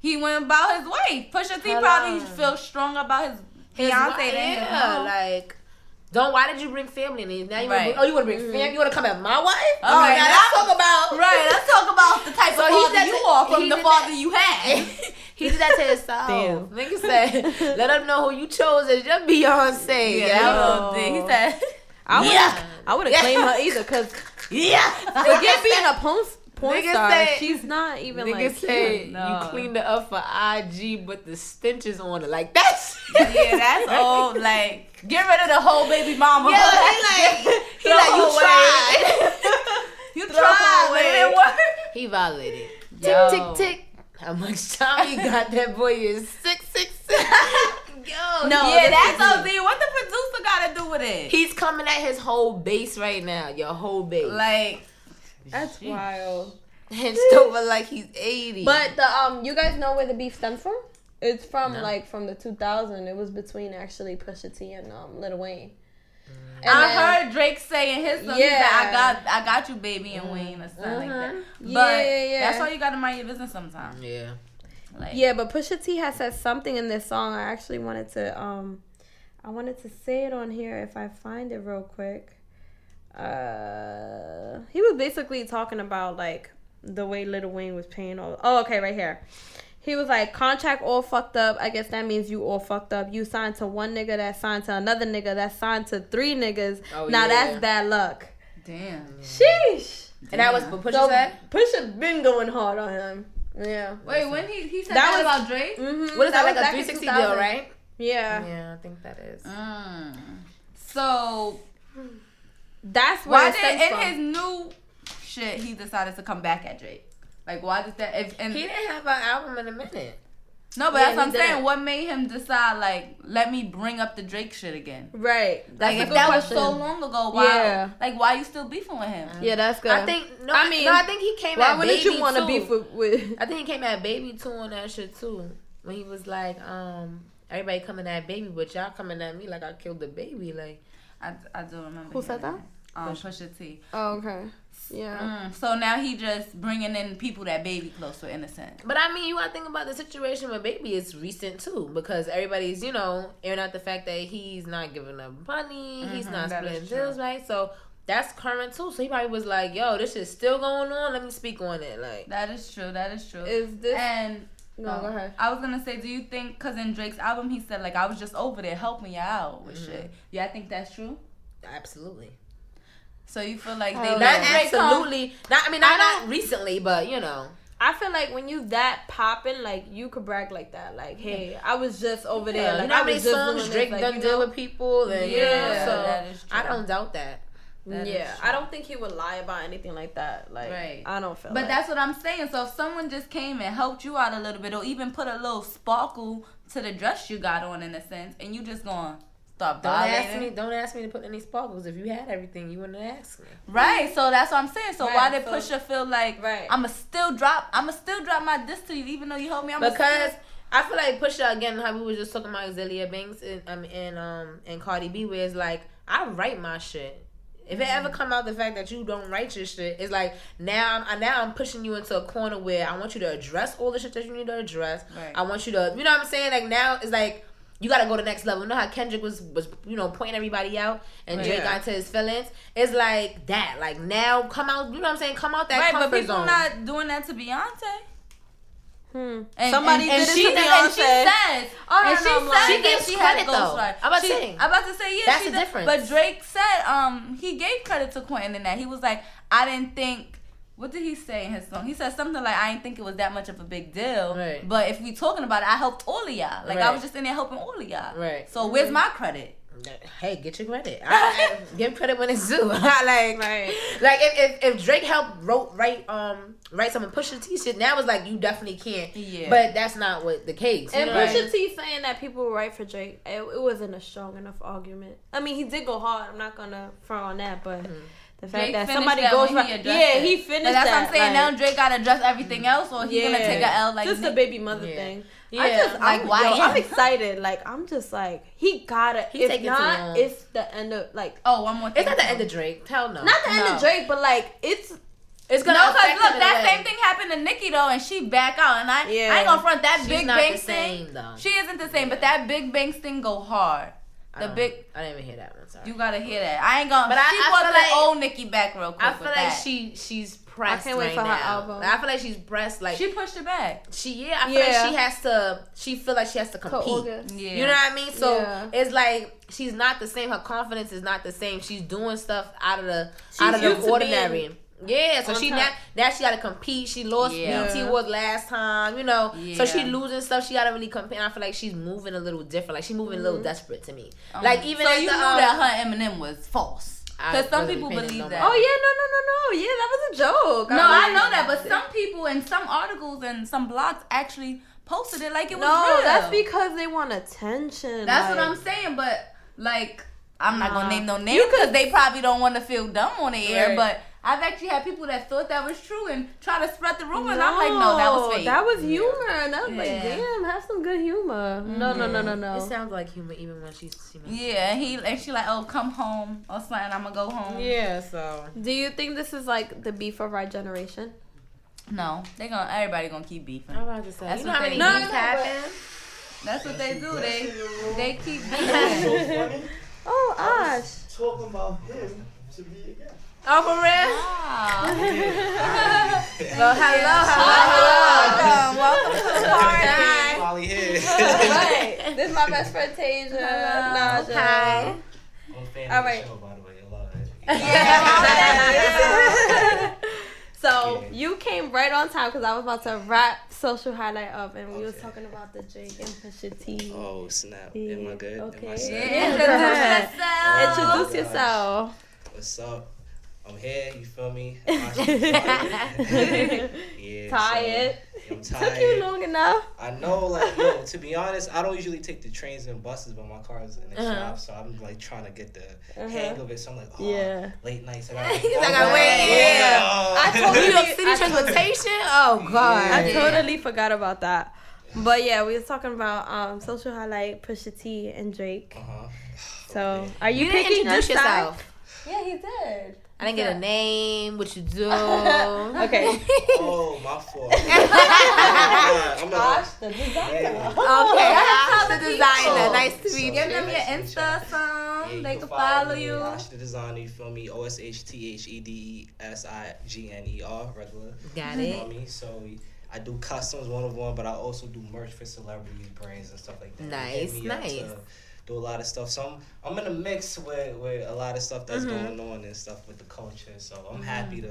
He went about his way. Pusha T Hold probably on. feels strong about his His fiance wife- than his yeah, mom. like. Don't. Why did you bring family in? Now you Right. wanna bring, oh you want to bring family? Mm. You want to come at my wife? All Oh, right, now let's talk about Right, let's talk about the type So of he father you that- are from the father that- you had. he did that to himself. Damn. Nigga said, "Let him know who you chose as your Beyonce." Yeah, that. He said, I would, Yeah. I wouldn't Yeah. claim her either, cause yeah. forget being a porn, porn Nigga star. said- she's not even Nigga like. said No. you cleaned it up for IG, but the stench is on it. Like that's yeah, that's old. Like, get rid of the whole baby mama. Yeah, he like he like you away. tried. you Throw tried, but it away. didn't work. he violated. Yo. Tick tick tick. How much time he got? That boy is six six six. Yo, No, yeah, that's is- OD. What the producer got to do with it? He's coming at his whole base right now. Your whole base. like, That's wild. Hunched over like he's eighty. But the um, you guys know where the beef stems from? It's from No. like from the 2000. It was between actually Pusha T and um Lil Wayne. And I then- heard Drake say in his song, Yeah. yeah. I got, I got you, baby, and Wayne or something like that. Mhm. But Yeah, yeah, yeah. that's why you got to mind your business sometimes. yeah. Like, Yeah, but Pusha T has said something in this song. I actually wanted to um I wanted to say it on here if I find it real quick. Uh he was basically talking about like the way Little Wayne was paying all Oh, okay, right here. He was like, contract all fucked up. I guess that means you all fucked up. You signed to one nigga that signed to another nigga that signed to three niggas. Oh, now yeah. that's bad luck. Damn. Sheesh. And that was what Pusha So said. Pusha been going hard on him. Yeah. Wait, when he he said That that, was- about Drake? Mm-hmm. What is that, was like a 360 deal, right? Yeah. Yeah, I think that is. Mm. So That's where why it stems did in from. his new shit he decided to come back at Drake? Like why did that? If, and He didn't have an album in a minute. no, but yeah, that's what I'm saying. didn't. What made him decide like let me bring up the Drake shit again? Right. That's Like a if good that question. was so long ago, why? Yeah. Like why you still beefing with him? Yeah, that's good. I think no. I I mean, mean, no. I think he came Why at wouldn't baby you want to too. beef with, with I think he came at baby too on that shit too. When he was like, um, everybody coming at baby, but y'all coming at me like I killed the baby. Like, I, I do remember. Who said hearing Um, Pusha T. Oh, okay. Yeah. Mm, so now he just bringing in people that baby close to innocent. but I mean, you gotta think about the situation with baby is recent too, because everybody's you know airing out the fact that he's not giving up money, he's Mhm, not splitting bills right. So that's current too. So he probably was like, "Yo, this is still going on. Let me speak on it." Like, That is true. That is true. Is this? and no, oh, go ahead. I was gonna say, do you think? Cause in Drake's album, he said like I was just over there helping you out with Mhm. shit. Yeah, I think that's true. absolutely. So you feel like they Not let Not Drake absolutely. Not. I mean, not, I don't- recently, but you know. I feel like when you that popping, like you could brag like that. Like, hey, I was just over there. Like, you know I how many was just songs doing Drake this, done like, you deal with people, and you Yeah, know, so that is true. I don't doubt that. That is yeah. I don't think he would lie about anything like that. Like, Right. I don't feel. But like. that's what I'm saying. So if someone just came and helped you out a little bit, or even put a little sparkle to the dress you got on, in a sense, and you just going, start Don't ask me. Don't ask me to put any sparkles. If you had everything, you wouldn't ask me. Right, so that's what I'm saying. So why did so- Pusha feel like Right. I'ma still drop I'ma still drop my diss to you even though you helped me? I'ma Because still- I feel like Pusha again, how we was just talking about Azealia Banks and um and um and Cardi B, where it's like I write my shit. If it ever come out the fact that you don't write your shit, it's like now I'm now I'm pushing you into a corner where I want you to address all the shit that you need to address. Right. I want you to, you know what I'm saying? Like now it's like you got to go to the next level. You know how Kendrick was was you know pointing everybody out and Drake Yeah. got into his feelings. It's like that. Like now come out. You know what I'm saying? Come out that right, but comfort people zone. not doing that to Beyonce. Hmm. And, Somebody and, did and it she, to And she Beyonce. says, Oh, no, and she no, I'm said. She that gives she had credit, though. I'm about to say. I'm about to say, yeah, That's she the did. difference. But Drake said, um, he gave credit to Quentin in that. He was like, I didn't think. What did he say in his song? He said something like, "I didn't think it was that much of a big deal." Right. But if we talking about it, I helped all of y'all. Like I was just in there helping all of y'all. Right. So where's my credit? Hey, get your credit. I, I- give credit when it's due. like, Right. like if, if, if Drake helped wrote write um write some Pusha T shit, now it's like you definitely can't. Yeah. But that's not what the case. And know what I Pusha? T saying that people were right for Drake, it, it wasn't a strong enough argument. I mean, he did go hard. I'm not gonna front on that, but the fact Drake that somebody that goes right, yeah, it. he finished But that's that. what I'm saying. like, now Drake gotta address everything else, or he gonna take a L like just Nick. the baby mother Yeah. thing. Yeah, I just, like, I'm, why yo, I'm excited. Like I'm just like he gotta. He if taking too not, long. it's the end of like Oh, one more thing. It's not the end of Drake. Hell no. not the end of Drake, but like it's It's gonna No, because look, him in a that way. same thing happened to Nicki though, and she back out, and I, Yeah. I ain't gonna front that She's Big Bank the same thing. though. She isn't the same, but that Big Bank thing go hard. I The don't- big, I didn't even hear that one. Sorry. you gotta hear that. I ain't gonna. But But I- I brought feel the like- old Nicki back real quick. I feel with like that. she she's pressed I can't wait right for her album. I feel like she's pressed. Like she pushed it back. she yeah. I feel Yeah. like she has to. She feel like she has to compete. co-organ. Yeah, You know what I mean? So Yeah. it's like she's not the same. Her confidence is not the same. She's doing stuff out of the She's out of used the to ordinary. Yeah, so she top. now, now she got to compete. She lost Yeah. BET Awards last time, you know. So she losing stuff. She got to really compete. I feel like she's moving a little different. Like she's moving a little desperate to me. Um, like even so you the, knew um, that her Eminem was false. I Because some wasn't people believe no that. mind. Oh yeah, no, no, no, no. Yeah, that was a joke. No, I'm I know that, but some people and some articles and some blogs actually posted it like it was no, real. that's because they want attention. That's what I'm saying, but like I'm not gonna name no You names because they probably don't want to feel dumb on the air. Right. But I've actually had people that thought that was true and try to spread the rumor, and I'm like, no, that was fake. That was humor, and I was like, damn, have some good humor. No, no, no, no, mm-hmm. no. It sounds like humor even when she's she yeah, and he and she like, oh, come home or something. I'm gonna go home. Yeah, so Do you think this is like the beef of our generation? No, they gonna everybody gonna keep beefing. I'm about to say. That's you know what how many they- No, beefs no, happen? That's what they do. They they keep so beefing. funny. Oh, I Osh. talking about him to be a guest. Oh, for real? Wow. Well, hello, hello, Welcome, welcome to the party. Hi. Molly here. right. This is my best friend Tasia. Naja. Hi. I'm fan All of the show, by the way. I love it. Yeah. so Yeah. you came right on time because I was about to wrap social highlight up, and we oh, was Okay. talking about the Drake and Pusha T. Oh snap! Am I good? Am I Okay. Yeah, Yeah. introduce yourself. Introduce gosh. yourself. What's up? I'm here. You feel me? yeah. Tired. So, I'm Took tired. you long enough. I know, like, yo, to be honest, I don't usually take the trains and buses, but my car's in the Uh-huh. shop, so I'm like trying to get the Uh-huh. hang of it. So I'm like, oh, Yeah. late nights. I gotta, He's like, I wait, yeah. Oh. I told New you- York City transportation? Oh, God. I totally forgot about that. But yeah, we was talking about um social highlight Pusha T and Drake. Uh-huh. So are you, You didn't picking introduce a side? yourself. Yeah, he did. I didn't get a name, what you do. Okay. Oh, my fault. I'm Gosh, gonna, the designer. yeah. Okay, Osh the people. designer. Oh, nice to So- meet Give you. them your Nice to meet Insta Yeah, some. you they can follow me, you. Osh the designer, you feel me? O S H T H E D E S I G N E R, regular. Got it. You it. know me? So I do customs one of one, but I also do merch for celebrities, brands, and stuff like that. Nice, nice. To Do a lot of stuff. So I'm, I'm in a mix with, with a lot of stuff that's Mm-hmm. going on and stuff with the culture. So I'm happy to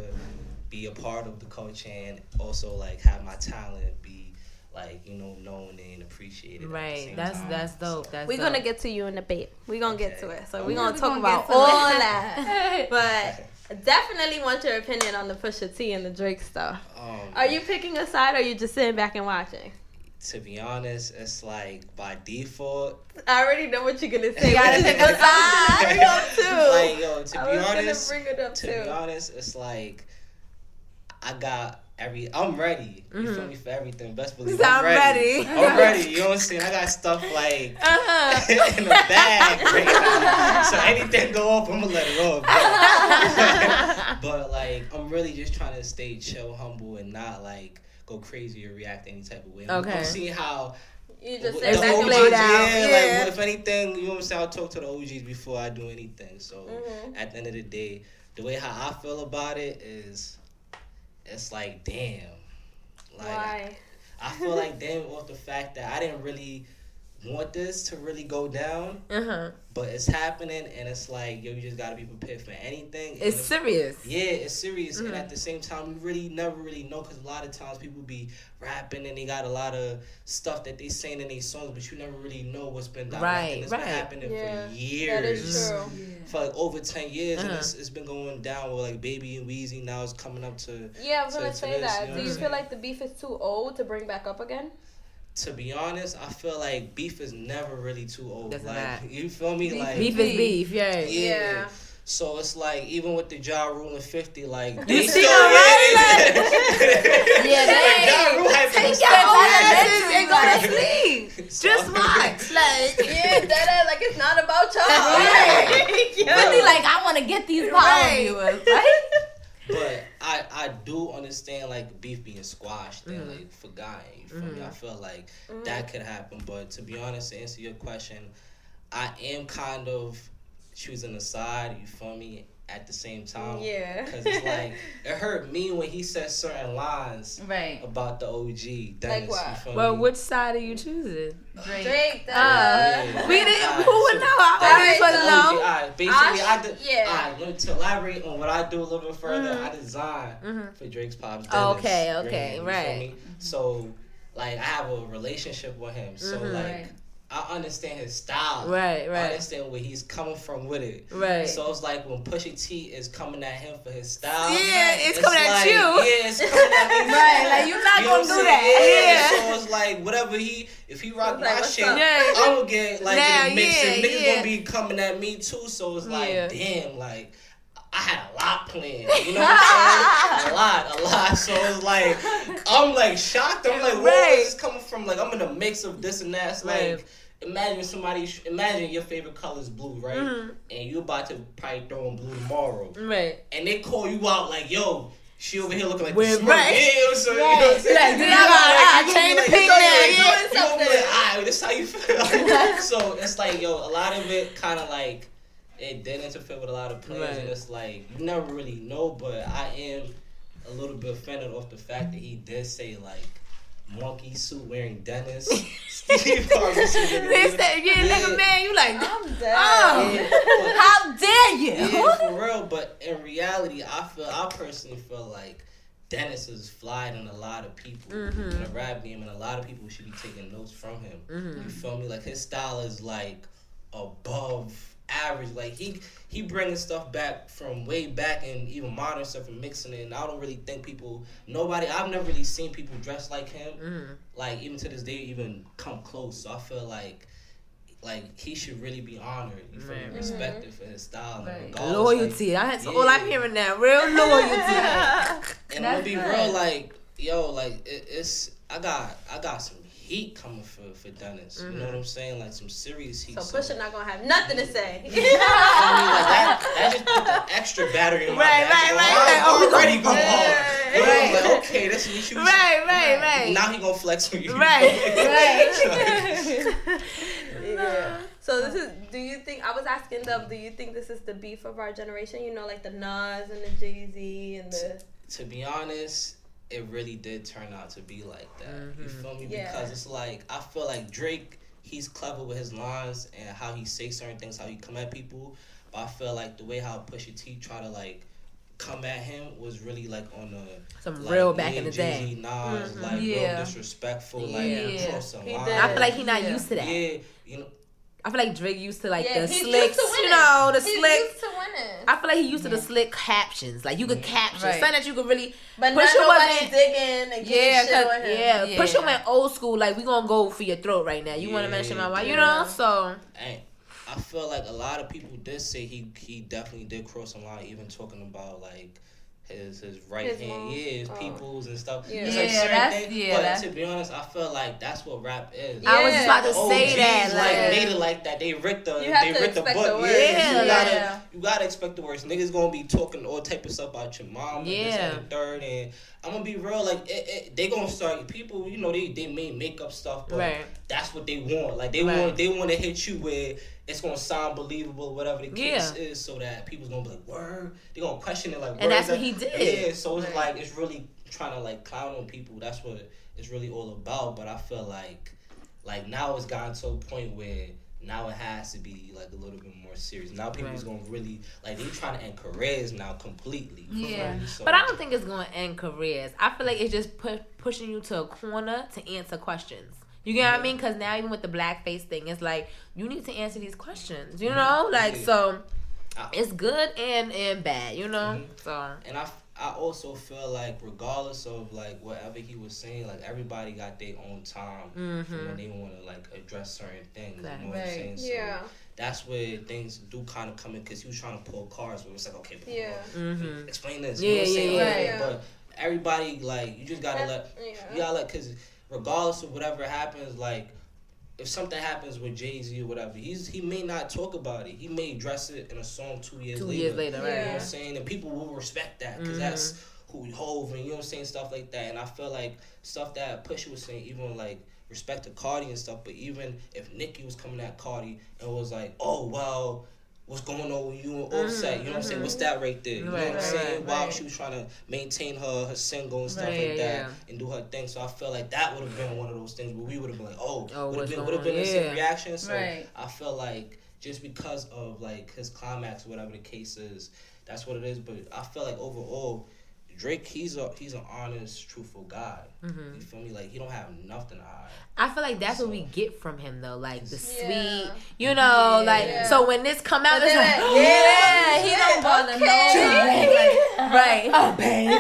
be a part of the culture and also like have my talent be like you know known and appreciated. at the Right. same That's time. that's dope. That's We're dope. gonna get to you in a bit. We're gonna get to it. So Okay. we're gonna We talk gonna about to all that. But definitely want your opinion on the Pusha T and the Drake stuff. Um, Are you picking a side or are you just sitting back and watching? To be honest, it's like by default. I already know what you're gonna say. You gotta pick a I bring it up too. Like yo, to I be honest, bring it up to too. be honest, it's like I got every. I'm ready. You feel me for everything. Best believe I'm, I'm ready. ready. I'm ready. You know what I'm saying? I got stuff like Uh-huh. in the bag right now. So anything go off, I'm gonna let it off. but like, I'm really just trying to stay chill, humble, and not like go crazy or react any type of way. I'm- Okay. I'm seeing how You just the said Exactly OGs, out. Yeah, Yeah. like what if anything, you know what I'm saying? I'll talk to the OGs before I do anything. So Mhm. at the end of the day, the way how I feel about it is it's like damn. Like Why? I feel like damn off the fact that I didn't really want this to really go down, Uh huh. but it's happening and it's like yo, you just gotta be prepared for anything. It's if- serious. yeah, it's serious, and Mhm. at the same time, we really never really know because a lot of times people be rapping and they got a lot of stuff that they saying in their songs, but you never really know what's been directed. Right, it's right. been happening Yeah, for years. That is true. For like over ten years, and Uh-huh. it's, it's been going down with like Baby and Weezy. Now it's coming up to. Yeah, I was So gonna to say this, that. you know Do you feel like the beef is too old to bring back up again? To be honest, I feel like beef is never really too old. Doesn't like matter. you feel me? Beef- Like Beef is beef. Yeah. Yeah. Yeah. So it's like even with the Ja Rule and Fifty, like You they see still that, yeah. Yeah, like, they- Ja Rule hyping Take himself your own up. asses and go to sleep. So- Just watch. Like. Yeah, that uh, like it's not about y'all. Right. Yeah. Really, like I want to get these power Right. viewers, right? But I I do understand like beef being squashed and Mhm. like forgotten. You feel me? I feel like Mm-hmm. that could happen. But to be honest, to answer your question, I am kind of choosing a side. You feel me? At the same time, Yeah. Because it's like it hurt me when he said certain lines Right. about the OG. Dennis, what? Well, me? which side are you choosing? Drake. Drake. Uh, Uh, we didn't. Alright, Who would so- know? I Alright, always want to know. Alright, basically, I, I did. yeah. Alright, let me to elaborate on what I do a little bit further. Mhm. I design Mhm. for Drake's pops. Oh, Dennis okay, Graham, okay, you feel right. me? So, like, I have a relationship with him. So, Mhm. like, Right. I understand his style. Right, right. I understand where he's coming from with it. right. So it's like when Pusha T is coming at him for his style. Yeah, it's coming at you. Yeah, it's coming at me. Right, like, you're not You gonna do saying? that. Yeah. Yeah. So it's like whatever he, if he rock It's like, my shit. Yeah. I'm gonna get like Now, in the mix, and niggas yeah. gonna be coming at me too. So it's like, Yeah. damn, like. I had a lot planned, you know what I'm saying? a lot, a lot. So it's like I'm like shocked. I'm like, where Right. is this coming from? Like I'm in a mix of this and that. It's Right. like imagine somebody, imagine your favorite color is blue, right? Mhm. And you're about to probably throw in blue tomorrow, Right. and they call you out like, yo. She over here looking like With- the right. Yeah, you know what I'm saying? You know what I'm saying? Like, You know, like, I you gonna changed be the like, pink you gonna now, be like, yeah. You gonna be like, alright, this how you feel. so it's like, yo, a lot of it kind of like it did interfere with a lot of plays, Right. and it's like you never really know. But I am a little bit offended off the fact that he did say like monkey suit wearing Dennis. Steve Harvey said that They yeah, Yeah. nigga, man, you like, I'm dead. Oh. Yeah, How dare you? yeah, for real. But in reality, I feel I personally feel like Dennis is fly than a lot of people Mhm. in the rap game, and a lot of people should be taking notes from him. Mhm. You feel me? Like his style is like above average. Like he he bringing stuff back from way back and even modern stuff and mixing it. And I don't really think people, nobody. I've never really seen people dressed like him. Mhm. Like even to this day, even come close. So I feel like. Like he should really be honored, you feel me? Right. respected for his style and Right. regardless, loyalty. That's all I'm hearing now. Real loyalty. Like, and I'm gonna be real, like yo, like it, it's I got I got some heat coming for for Dennis. You know what mm-hmm. I'm saying? Like some serious heat. So Pusha not gonna have nothing to say. I mean, like that, that just put the extra battery in my Right, back. right, right, right. Oh, already. You know, Right. Like, okay, this is what you right, right, right. Now he gonna flex on you. Right, yeah. So this is. Do you think? I was asking them. Do you think this is the beef of our generation? You know, like the Nas and the Jay Z and the. to be honest, it really did turn out to be like that. You Mhm. feel me? Yeah. Because it's like I feel like Drake, he's clever with his lines and how he say certain things, how he come at people. But I feel like the way how Pusha T try to like come at him was really like on the Some like, real back me in the and Jay-Z, day. Nas, like Yeah. real disrespectful, like Yeah. cross the He I feel like he not Yeah. used to that. Yeah, you know. I feel like Drake used to like Yeah, the he's slicks, you know, the He's slick. used to winning. I feel like he used to the slick captions. Like you could caption Right. something that you could really. but Pusha not nobody wasn't- digging and Yeah, getting shit him. yeah, Yeah. Pusha went old school. Like we gonna go for your throat right now. You want to mention my wife, you yeah. know? So And I feel like a lot of people did say he he definitely did cross a line, even talking about like his his right His hand, mom. yeah, his Oh. peoples and stuff. Yeah. It's like Yeah, certain that's- things, yeah, but that's- to be honest, I feel like that's what rap is. I was just about to The oh, say that. like Like, made it like that. They ripped the they to ripped the expect book. the worst. Yeah, you gotta you gotta expect the worst. Niggas gonna be talking all type of stuff about your mom, and this Yeah. and third, and I'm gonna be real. Like it, it, they gonna start people. You know they they may make up stuff, but Right. that's what they want. Like they Right. want they want to hit you where it's gonna sound believable, whatever the case is, so that people's gonna be like, "Word." they're gonna question it like, And that's what that-" he did. Yeah, so it's Right. like it's really trying to like clown on people. That's what it's really all about. But I feel like like now it's gotten to a point where now it has to be like a little bit more serious. Now people's Right. gonna really like they're trying to end careers now completely. Yeah. real. So, but I don't think it's gonna end careers. I feel like it's just pu- pushing you to a corner to answer questions. You get what I mean? Because now even with the blackface thing, it's like you need to answer these questions. You know, like Yeah. so. I- It's good and and bad. You know, Mhm. so And I, I also feel like regardless of like whatever he was saying, like everybody got their own time Mhm. when they want to like address certain things. You know what I'm Right. saying? So Yeah. that's where things do kind of come in because he was trying to pull cards, but it's like okay, but Yeah. Mhm. explain this. Yeah, you know what I'm yeah, saying? yeah. Like, Yeah. But everybody like you just gotta let Yeah. you gotta let because regardless of whatever happens, like if something happens with Jay Z or whatever, he's he may not talk about it. He may address it in a song two years two later. years later, You know what? I'm saying? And people will respect that because Mhm. that's who we hold and you know what I'm saying? Stuff like that. And I feel like stuff that Pusha was saying, even like respect to Cardi and stuff, but even if Nicki was coming at Cardi and was like, oh, well, what's going on with you and Offset? You know what I'm saying? What's that right there? You know Mm-hmm. What I'm right, saying? right, While right. she was trying to maintain her, her single and stuff Right, like yeah, that yeah. and do her thing. So I felt like that would have been one of those things where we would have been like, oh, Oh, would have been, would have been the same reaction. So Right. I felt like just because of like his climax, whatever the case is, that's what it is. But I felt like overall, Drake, he's a he's an honest, truthful guy. Mhm. You feel me? Like he don't have nothing to hide. I feel like that's what we get from him though, like the Yeah. sweet, you know, like so when this come out, But it's then like, that- yeah, he Yeah, don't bother okay. nobody. right, oh baby,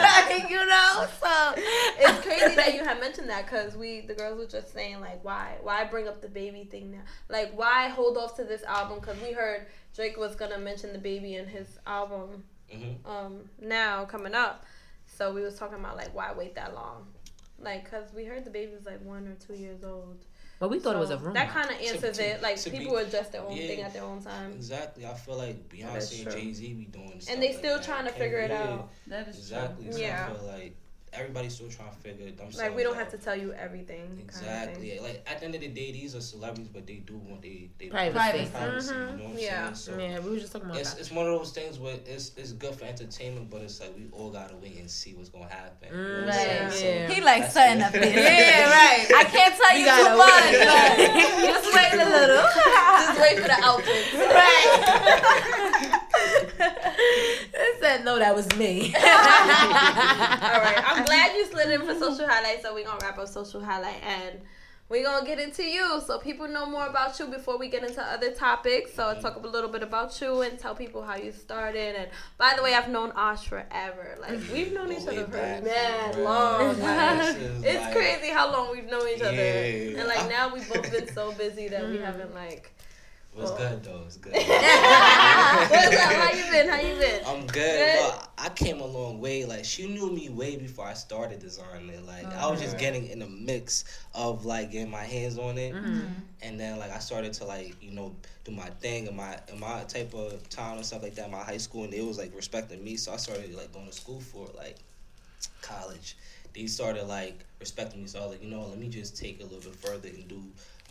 like you know, so it's crazy that you have mentioned that because we the girls were just saying like why why bring up the baby thing now like why hold off to this album because we heard drake was gonna mention the baby in his album hmm um now coming up so we was talking about like why wait that long like because we heard the baby was like one or two years old But we thought it was a So rumor. that kind of answers To- it like to be- people adjust their own yeah. thing at their own time Exactly. I feel like Beyonce and. Jay Z be doing stuff and they like still that. trying to Can't figure it be- out That is Exactly. true. So Yeah. I feel like everybody's still trying to figure themselves like we don't out. have to tell you everything kind of. Exactly. Like at the end of the day, these are celebrities, but they do want they they Privacy. privacy, Mhm. You know what I'm Yeah. saying? So yeah, we were just talking about it's that. it's one of those things where it's it's good for entertainment, but it's like we all gotta wait and see what's gonna happen. You know what Right. saying? So He like that's setting up this. Yeah, right. I can't tell you, You gotta too much. wait. but just wait a little. just wait for the outfits They said no, that was me. All right, I'm glad you slid in for social highlight. So we're gonna wrap up social highlight and we're gonna get into you so people know more about you before we get into other topics. So talk a little bit about you and tell people how you started. And by the way, I've known Osh forever. Like we've known each other for back, mad long. Like, it's like- crazy how long we've known each other. Yeah. And like now we've both been so busy that we mm. haven't like. It's good though. It's good. What's up? How you been? How you been? I'm good, Good. but I came a long way. Like she knew me way before I started designing. it. Like I was just getting in the mix of like getting my hands on it, mm-hmm. Mm-hmm. and then like I started to like you know do my thing in my in my type of town and stuff like that. My high school and they was like respecting me, so I started like going to school for like college. They started like respecting me, so I was like, you know, let me just take it a little bit further and do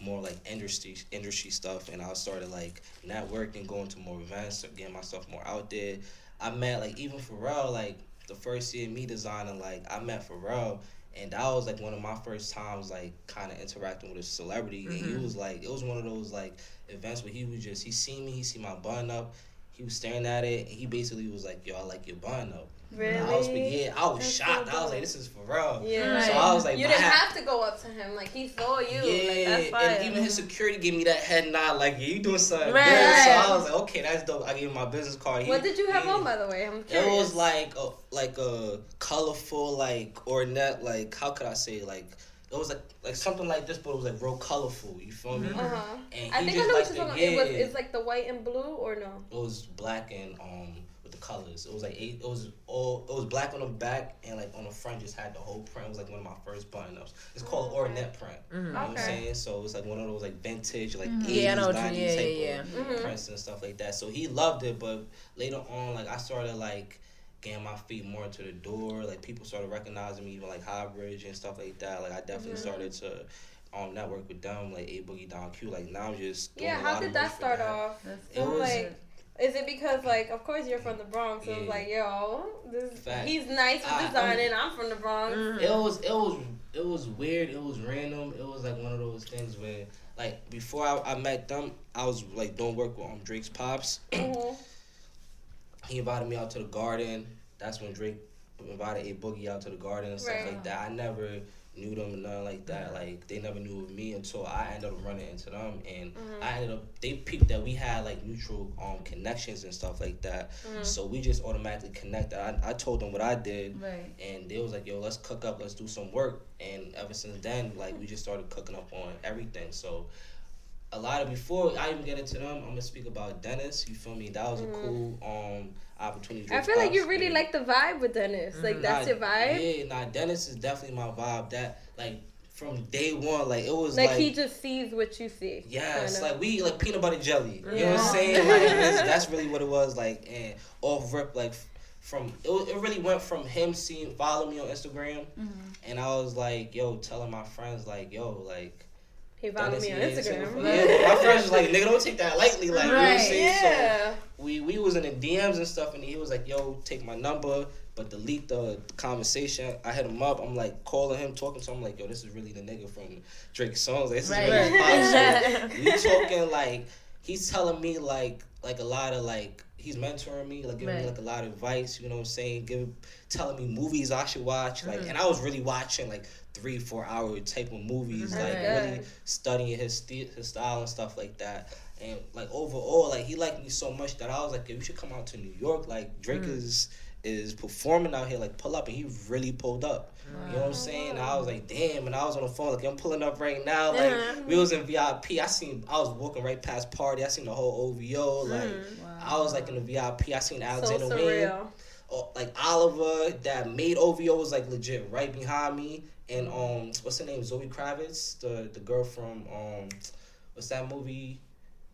more like industry industry stuff. And I started like networking, going to more events, getting myself more out there. I met like even Pharrell, like the first year me designing, like I met Pharrell. And that was like one of my first times, like kind of interacting with a celebrity. And he mm-hmm. was like, it was one of those like events where he was just, he seen me, he see my bun up, he was staring at it, and he basically was like, "Yo, I like your bun up." Really? I was yeah, I was That's so shocked. I was like, this is for real. Yeah. So I was like, you didn't had- have to go up to him. Like he saw you. Yeah, Like that's fire. and even his security gave me that head nod, like, yeah, you doing something Right. good. So I was like, okay, that's dope. I gave him my business card. He- what did you have yeah. on, by the way? I'm It was like a like a colorful like ornette like how could I say like it was like like something like this but it was like real colorful. You feel me? Uh huh. And I he think I just know what you're talking about. It was it's like the white and blue or no? It was black and um with the colors. It was like eight. It was all. It was black on the back and like on the front just had the whole print. It was like one of my first button ups. It's called Okay. ornette print. You know what I'm Okay. saying? So it's like one of those like vintage like Mhm. 80s, Yeah, I know 90s yeah, type yeah, of yeah. Mhm. prints and stuff like that. So he loved it, but later on like I started like getting my feet more into the door. Like people started recognizing me, even like Highbridge and stuff like that. Like I definitely Mhm. started to um network with them, like A Boogie Down Q. Like now I'm just doing Yeah. a How lot did of that start that. off? That's It So was- like, is it because like, of course you're from the Bronx, so it's Yeah. like, yo, this he's nice with I- I'm- designing. I'm from the Bronx. Mm-hmm. It was it was it was weird. It was random. It was like one of those things where like before I, I met them, I was like doing work with um, Drake's pops. Mhm. He invited me out to the garden. That's when Drake invited a boogie out to the garden and stuff Right. like that. I never knew them and nothing like that. Like they never knew of me until I ended up running into them and Mhm. I ended up they peeped that we had like mutual um connections and stuff like that. Mhm. So we just automatically connected. I, I told them what I did Right. and they was like, "Yo, let's cook up, let's do some work." And ever since then, like we just started cooking up on everything. So a lot of before I even get into them, I'm gonna speak about Dennis. You feel me? That was a cool um opportunity. Mm-hmm. I feel like you really like the vibe with Dennis. Like that's Nah, your vibe. Yeah, nah, Dennis is definitely my vibe. That like from day one, like it was Like, like, he just sees what you see. Yes, kinda. like we like peanut butter jelly. You know what I'm saying? Like that's, that's really what it was like, and off rip like from it, wa- it really went from him seeing follow me on Instagram, Mhm. and I was like, yo, telling my friends like, yo, like. He followed me on yeah, Instagram. yeah, my friends was like, nigga, don't take that lightly, like you know what I'm Right, saying? So we we was in the DMs and stuff, and he was like, "Yo, take my number, but delete the conversation." I hit him up. I'm like calling him, talking to him, like, "Yo, this is really the nigga from Drake's songs. Like, this Right. is really Right. pop shit." We talking like he's telling me like like a lot of like he's mentoring me, like giving me like a lot of advice. You know what I'm saying? Giving telling me movies I should watch, like, Mm-hmm. and I was really watching like three four hour type of movies, That's like really studying his st- his style and stuff like that. And like overall, like he liked me so much that I was like, "Yo, you should come out to New York. Like Drake Mm. is is performing out here. Like pull up." And he really pulled up. You know what I'm saying? And I was like, "Damn!" And I was on the phone like, "I'm pulling up right now." Like Uh-huh. we was in VIP. I seen I was walking right past party. I seen the whole OVO. Like Wow. I was like in the VIP. I seen So Alexander Wang surreal. oh, like Oliver that made OVO was like legit right behind me, and um, what's her name? Zoe Kravitz, the the girl from um, what's that movie?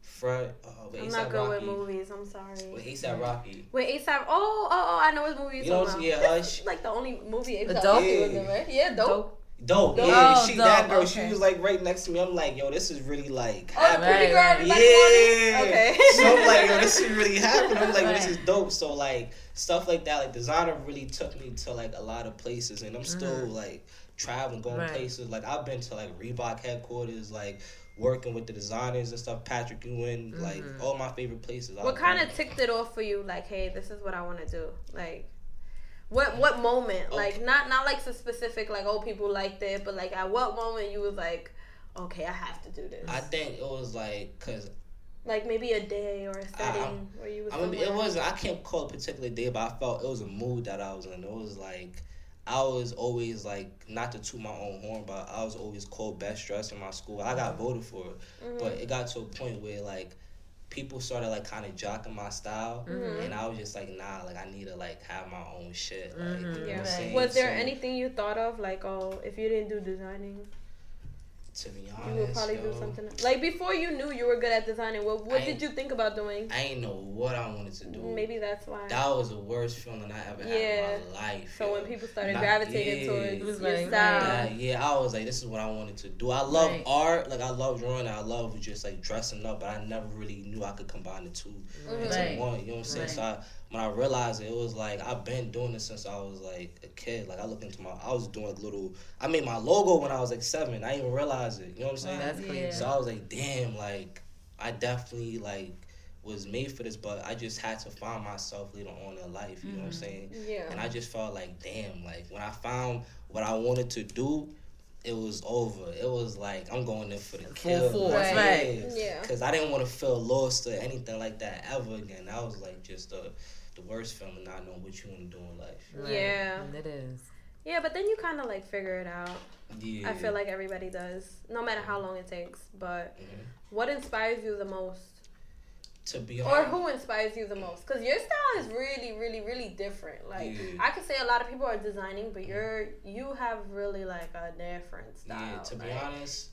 Fred. Uh, I'm A$AP not good Rocky. with movies. I'm sorry. With ASAP Rocky. With ASAP. Oh, oh, oh! I know what movie you're You know talking what about. Yeah, This uh, like the only movie ASAP Dope? Rocky was in, right? Yeah, dope. Dope. Dope. Dope. Yeah, Oh, she that dope, girl. She was like right next to me. I'm like, yo, this is really like. Oh, the happening. pretty girl. Right, yeah. wanted? Okay. so I'm like, yo, this is really happening. I'm like, this is dope. So like stuff like that, like designer really took me to like a lot of places, and I'm still mm-hmm. like traveling, going Right. places. Like I've been to like Reebok headquarters, like working with the designers and stuff. Patrick Ewing, like mm-hmm. all my favorite places. What I've kind of ticked it off for you? Like, hey, this is what I want to do. Like, what what moment? Like, not not like so specific. Like, oh, people liked it, but like, at what moment you was like, okay, I have to do this. I think it was like, cause like maybe a day or a setting where you was. I mean, it was I can't call a particular day, but I felt it was a mood that I was in. It was like I was always like not to toot my own horn, but I was always called best dressed in my school. I got voted for it, Mm-hmm. but it got to a point where like people started like kind of jocking my style, Mm-hmm. and I was just like, nah, like I need to like have my own shit. Like, you know what I'm Yeah. Was there So, anything you thought of like, oh, if you didn't do designing, To be you honest, would probably yo, do something else. like before you knew you were good at designing. What what I did you think about doing? I ain't know what I wanted to do. Maybe that's why. that was the worst feeling I ever Yeah. had in my life. so yo. when people started Not- gravitating yeah. towards It was your like, style, Yeah, yeah, I was like, this is what I wanted to do. I love Right. art, like I love drawing, I love just like dressing up, but I never really knew I could combine the 2 mm-hmm. into Right. one. You know what I'm saying? Right. So I, when I realized it, it was like I've been doing this since I was like a kid. Like I looked into my, I was doing little. I made my logo when I was like seven. I didn't even realize it. You know what I'm saying? That's crazy. Yeah. So I was like, damn, like I definitely like was made for this, but I just had to find myself later on in life. You know what I'm mm-hmm. saying? Yeah. And I just felt like, damn, like when I found what I wanted to do, it was over. It was like I'm going in for the kill. force, like, right. Yeah. Because I didn't want to feel lost or anything like that ever again. That was like just the the worst feeling, not knowing what you want to do in life. Right. Yeah. It is. Yeah, but then you kind of like figure it out. Yeah. I feel like everybody does, no matter how long it takes. But Mhm. what inspires you the most? to be honest. Or who inspires you the most? Because your style is really, really, really different. Like Yeah. I could say a lot of people are designing, but you're you have really like a different style. Yeah, to be like- honest,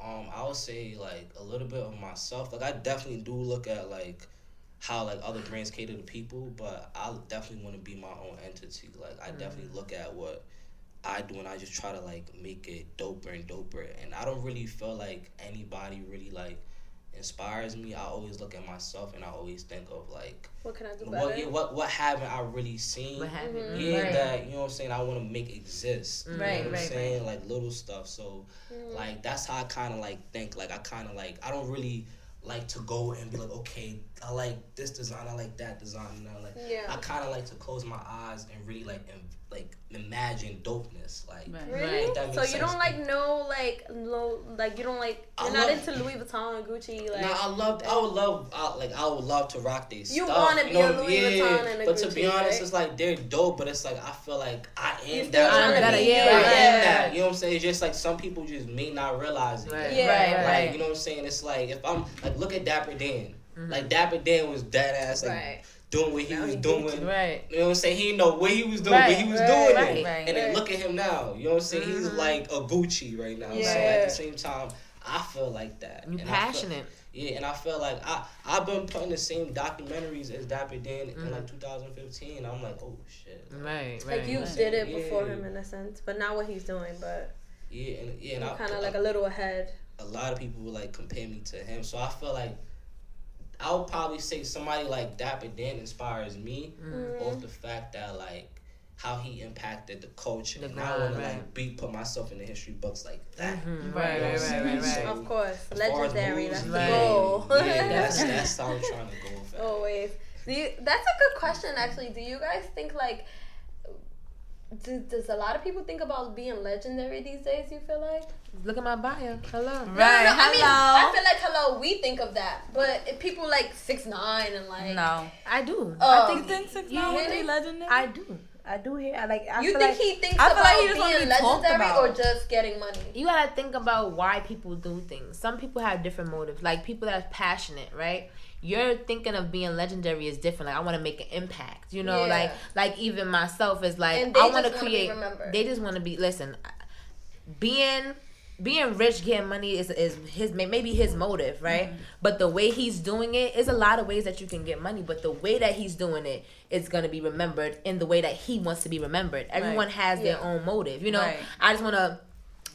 um, I would say like a little bit of myself. Like I definitely do look at like how like other brands cater to people, but I definitely want to be my own entity. Like I definitely look at what I do and I just try to like make it doper and doper. And I don't really feel like anybody really like inspires me. I always look at myself and I always think of like What can I do better? what yeah, what what haven't I really seen? What happened? Yeah, Right. that you know what I'm saying. I want to make exist. You know Right, what I'm right, saying? Like little stuff. So, Mm-hmm. like that's how I kind of like think. Like I kind of like I don't really like to go and be like, okay, I like this design, I like that design, and I like. Yeah. I kind of like to close my eyes and really like im- like imagine dopeness. Like Right. Really? If that So you sense. don't like no like no like you don't like you're not love- into Louis Vuitton and Gucci like. Nah, I love. I would love. I, like I would love to rock these. You wanna be a Louis yeah, Vuitton and a But to be honest, right? it's like they're dope. But it's like I feel like I You am still that. trying to better, be yeah, I am yeah. that. You know what I'm saying? It's just like some people just may not realize it. Right. Yeah. Right. Like Right. you know what I'm saying? It's like if I'm like look at Dapper Dan. Mm-hmm. Like Dapper Dan was dead ass like Right. doing what he Now was he doing. Right. You know what I'm saying? He didn't know what he was doing, Right, but he was right, doing right, it. right. And then look at him now. You know what I'm saying? He's Mhm. like a Gucci right now. So at the same time, I feel like that. You And I feel- passionate. yeah, and I feel like I I've been putting the same documentaries as Dapper Dan in Mhm. like 2015. I'm like, oh shit. Right. Right. Like you right. did it before Yeah. him in a sense, but not what he's doing. But Yeah, and yeah, and kind of like a little ahead. a lot of people would like compare me to him. So I feel like I would probably say somebody like Dapper Dan inspires me Mm-hmm. off the fact that like how he impacted the culture. The and I want to like be put myself in the history books like that. Mhm. Right, Right. Right. Right. Right. Right. Of course, As far as legendary. moves, That's the goal. Yeah, that's Definitely. that's how I'm trying to go with. Always. Do you, that's a good question, actually. Do you guys think like? Do, does a lot of people think about being legendary these days? You feel like? Look at my bio. Hello. No, no, Right. no, I mean, Hello. I feel like hello. We think of that, but if people like six nine and like, No. I do. Oh, I think think six you nine would be legendary. I do. I do hear. I like. I you feel think like he thinks I feel about like he just being legendary about. or just getting money? you gotta think about why people do things. Some people have different motives. Like people that are passionate, right? You're thinking of being legendary is different. Like I want to make an impact. You know, Yeah. like like even myself is like I want to wanna be create. They just want to be. Listen, being being rich, getting money is is his maybe his motive, right? Mm-hmm. But the way he's doing it is a lot of ways that you can get money. But the way that he's doing it is gonna be remembered in the way that he wants to be remembered. Everyone has their own motive. You know, Right. I just want to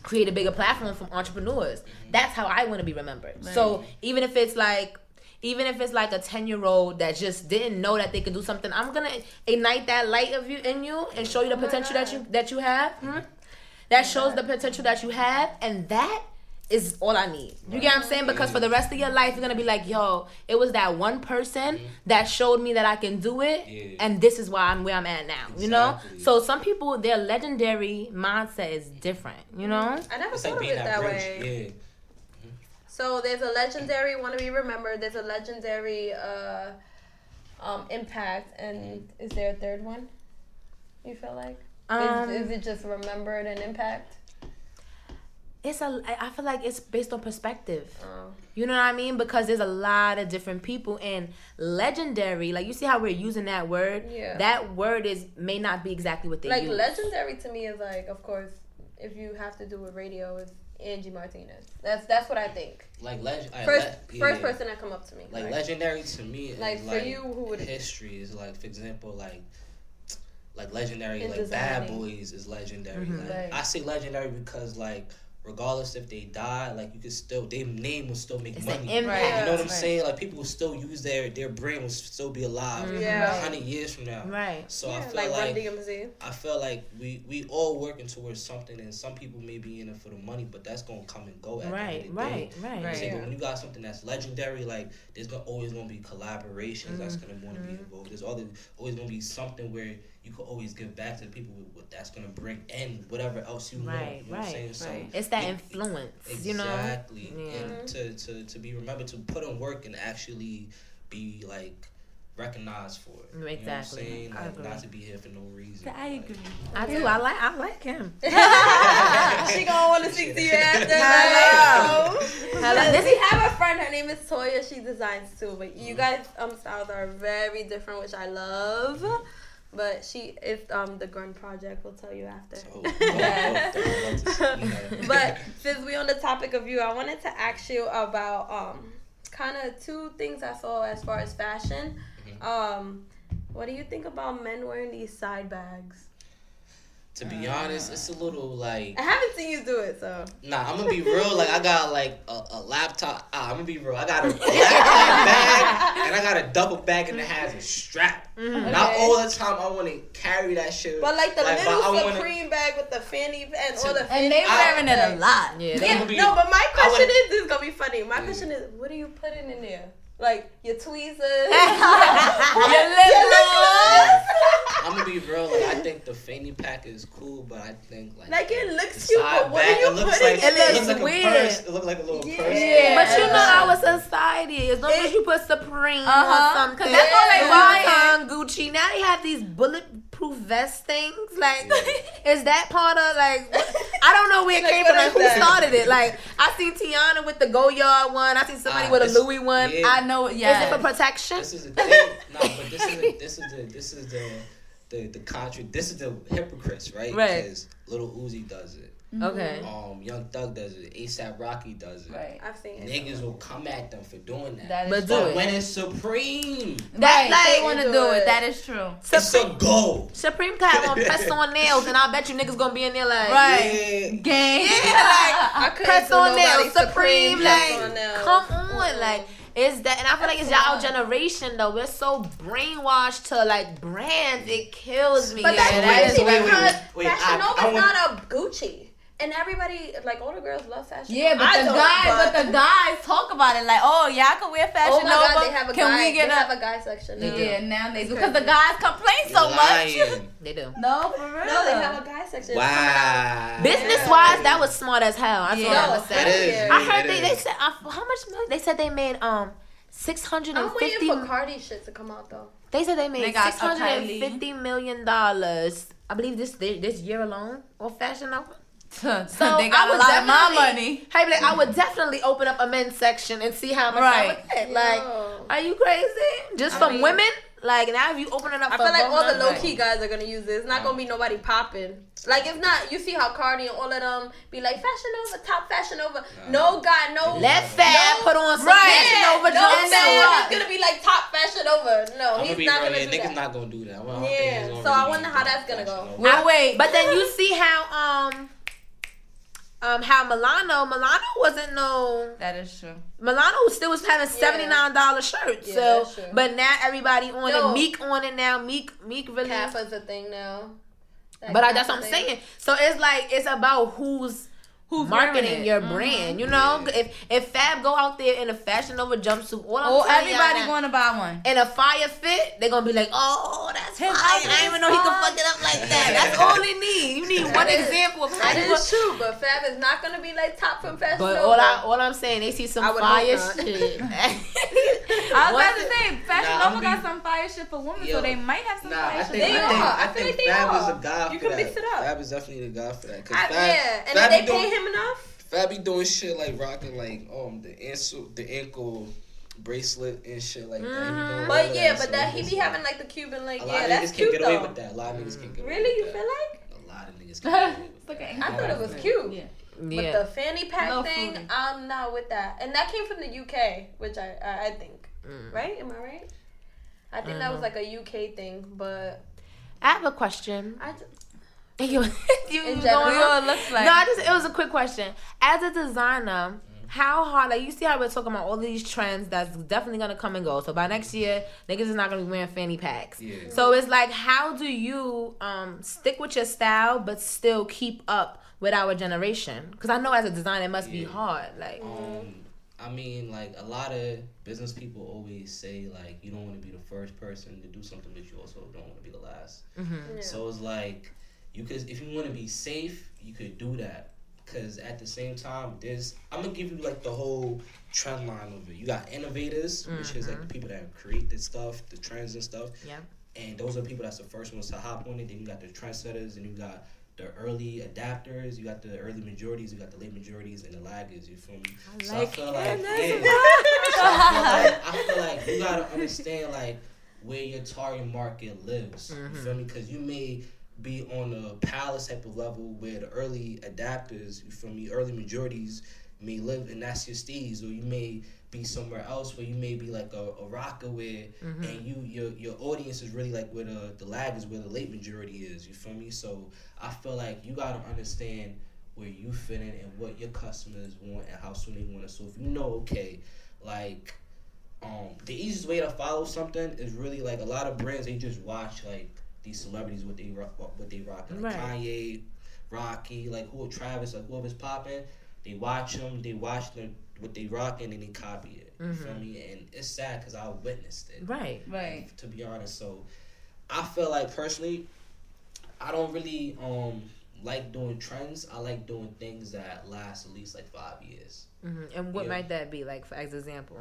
create a bigger platform from entrepreneurs. That's how I want to be remembered. So even if it's like even if it's like a 10 year old that just didn't know that they could do something, I'm gonna ignite that light of you in you and show you the potential that you that you have. Hmm? That shows the potential that you have, and that is all I need. You get what I'm saying? Because for the rest of your life, you're gonna be like, yo, it was that one person that showed me that I can do it, Yeah. and this is why I'm where I'm at now. You know? So some people, their legendary mindset is different. You know? I never It's thought like of it that that way. Yeah. So there's a legendary want to be remembered. There's a legendary uh, um, impact, and is there a third one? You feel like? Um, is, is it just remembered and impact? it's a. I feel like it's based on perspective. Oh. You know what I mean? Because there's a lot of different people and legendary. Like you see how we're using that word. Yeah. That word is may not be exactly what they use. Like use. legendary to me is like, of course, if you have to do with radio, it's Angie Martinez. That's that's what I think. Like leg- I- First le- first person that come up to me. Like Like, legendary to me is Like, like, for you, who would history is like for example like like legendary In like Bad designing. Boys is legendary. Mhm. Like Right. I say legendary because like regardless if they die, like you could still their name will still make It's money. an impact. You know what I'm Right. saying? Like people will still use their their brain will still be alive Yeah. hundred years from now. Right. So I feel like like, I feel like we we all working towards something, and some people may be in it for the money, but that's gonna come and go. At Right. the end of the Right. Day. Right. You know what I'm saying? Yeah. But when you got something that's legendary, like there's gonna always gonna be collaborations that's gonna want to be involved. There's always always gonna be something where you could always give back to the people with what that's gonna bring and whatever else you know. Right, You know what I'm right, saying? So. It's that Yeah. influence, you know. Exactly. Yeah. And to, to, to be remembered to put in work and actually be like recognized for it. You know what I'm saying? Like not to be here for no reason. I agree. I do. I like. I like him. she gonna want to speak to you after. Hello. Hello. Does he have a friend? Her name is Toya. She designs too. But you guys' um styles are very different, which I love. But she, if um the Grun Project, will tell you after. Oh, oh, oh, I'd love to see, you know. but since we on the topic of you, I wanted to ask you about um kind of two things I saw as far as fashion. Um, what do you think about men wearing these side bags? To be honest, it's a little like I haven't seen you do it, so Nah, I'm gonna be real. Like I got like a, a laptop. Ah, I'm gonna be real. I got a laptop bag and I got a double bag and it has a strap. Not Okay. all the time. I want to carry that shit. but like the but little I wanna- Supreme bag with the fanny and all the fanny And fanny they I- wearing it a lot. Yeah. They, Yeah, gonna be- no, but my I question would- is, this is gonna be funny. My question is, what are you putting in there? Like your tweezers, Your lip gloss. I'm gonna be real. Like I think the fanny pack is cool, but I think like like it looks cute, but what bag, are you it looks putting like in It there? looks like weird. a purse. It looks like a little Yeah. purse. Yeah. but you know Yeah. our society, as long as you put Supreme Uh-huh. or something, 'Cause that's all they Louis buying. Gucci. Now they have these bulletproof vest things. Like, is that part of like? I don't know where it Like, came from. Like, who that? started it? Like, I seen Teyana with the Goyard one. I seen somebody Ah, with a Louis one. yeah. I know. Yeah. Is it for protection? This is a thing. nah, but this is a, this is the this is the the the contra. This is the hypocrites, right? Right. Because Lil Uzi does it. Okay. Um, Young Thug does it. ASAP Rocky does it. Right. I've seen it. Niggas will come at them for doing that. That is But do but it. when it's Supreme, That like- they want to do it. That is true. it's a go. Supreme got on press on nails, and I bet you niggas gonna be in there like, Right. Yeah. Gang. I couldn't press on nails, Supreme, press like, on nails. come on, like. Is that and I feel like it's y'all generation though. We're so brainwashed to like brands. It kills me. But Yeah, that's that crazy is wait, wait, wait, Fashion I- Nova I is want- not a Gucci. And everybody, like all the girls love Fashion Yeah, but I the guys, but the guys talk about it like, oh, yeah, I can wear fashion Oh my Nova. god, they have a can guy. we get they a? have a guy section. now. yeah, nowadays It's because the guys complain so You're much. they do. No, for real. No, they have a guy section. Wow. Business wise, that was smart as hell. I Yeah. yeah. No, what That hell is. yeah. I heard It they, they said uh, how much money they said they made um six hundred and fifty. I'm waiting for Cardi shit to come out though. They said they They made got six a hundred and Kylie. fifty million dollars. I believe this this year alone or Fashion Nova. So So they got I a would lot of my definitely- money. Hey, like, I would definitely open up a men's section and see how much Right. I would get. Like, Yo. are you crazy? Just I from mean- women? Like now, if you open it up, I for feel like all the low key guys are gonna use this. It's not gonna be nobody popping. Like if not. You see how Cardi and all of them be like Fashion Nova, top Fashion Nova. No guy, no. Let Fab No. put on some Right. Fashion Nova no jumpsuit. man is gonna be like top Fashion Nova. No, I'm he's gonna not real. gonna Yeah, do niggas that. not gonna do that. I Yeah, so I wonder how that's gonna go. over. We'll wait. But then you see how um um how Milano Milano wasn't no that is true. Milano still was having seventy nine dollar shirts. Yeah, so that's true. but now everybody on No. it. Meek on it now. Meek Meek really. Kappa's a thing now. That But I, that's what I'm thing. saying. So it's like it's about who's Who's marketing wearing it? your Mhm. brand. You know, Yeah. if if Fab go out there in a Fashion Nova jumpsuit, all I'm Oh, everybody now, going to buy one. in a fire fit, they're gonna be like, "Oh, that's fire! I outfit didn't even know he could fuck it up like that." That's all they need. You need one That is- example of how That true, but Fab is not gonna be like top from Fashion But Nova. all I all I'm saying, they see some I fire shit. I was Once about to say, Fashion Nah, Nova I'm got some fire shit for women, Yo. so they might have some Nah, fire I shit. think, They I think, are. I I feel think like they Fab are. is a guy You for can that. mix it up. Fab is definitely the guy for that. Fab, yeah, and they be doing, pay him enough. Fab be doing shit like rocking like um the ankle the ankle bracelet and shit like that. He doing Mm-hmm. But of yeah, so but that he be like- having like the Cuban like a lot yeah, of that's niggas cute can't get though. away with that. A lot of niggas can't get away Really, you feel like? A lot of niggas can't get away with Look that. I thought it was cute. Yeah. But Yeah. the fanny pack No thing, fruity. I'm not with that. And that came from the UK, which I I, I think, Mm. right? Am I right? I think that was like a UK thing, but I have a question. I. Just, you, you, In general? going What it looks like. No, I just it was a quick question. As a designer, how hard? Like you see how we're talking about all these trends that's definitely gonna come and go. So by next year, niggas is not gonna be wearing fanny packs. Yeah. So it's like, how do you um stick with your style but still keep up with our generation? Because I know as a designer, it must be hard. Like, Um, I mean, like a lot of business people always say, like you don't want to be the first person to do something, but you also don't want to be the last. mhm. So it's like you could, if you want to be safe, you could do that. Cause at the same time, there's I'm gonna give you like the whole trend line of it. You got innovators, which is like the people that create this stuff, the trends and stuff. Yeah. And those are people that's the first ones to hop on it. Then you got the trendsetters, and you got the early adapters. You got the early majorities. You got the late majorities and the laggers. You feel me? I so like I feel like yeah. So I feel like I feel like you gotta understand like where your target market lives. Mm-hmm. You feel me? Because you may be on a palace type of level where the early adapters, you feel me, early majorities may live, in that's your steez, or you may be somewhere else where you may be like a, a rocker where Mm-hmm. and you your your audience is really like where the the lag is where the late majority is you feel me so i feel like you got to understand where you fit in and what your customers want and how soon they want it so if you know okay like um the easiest way to follow something is really like a lot of brands they just watch like these celebrities what they rock what they rock like Right. kanye rocky like who travis like whoever's popping they watch them they watch them what they rock and then they copy it you feel me and it's sad because i witnessed it Right. Right. to be honest. So I feel like personally, I don't really um like doing trends. I like doing things that last at least like five years. hmm And what Yeah. might that be? Like, for as example.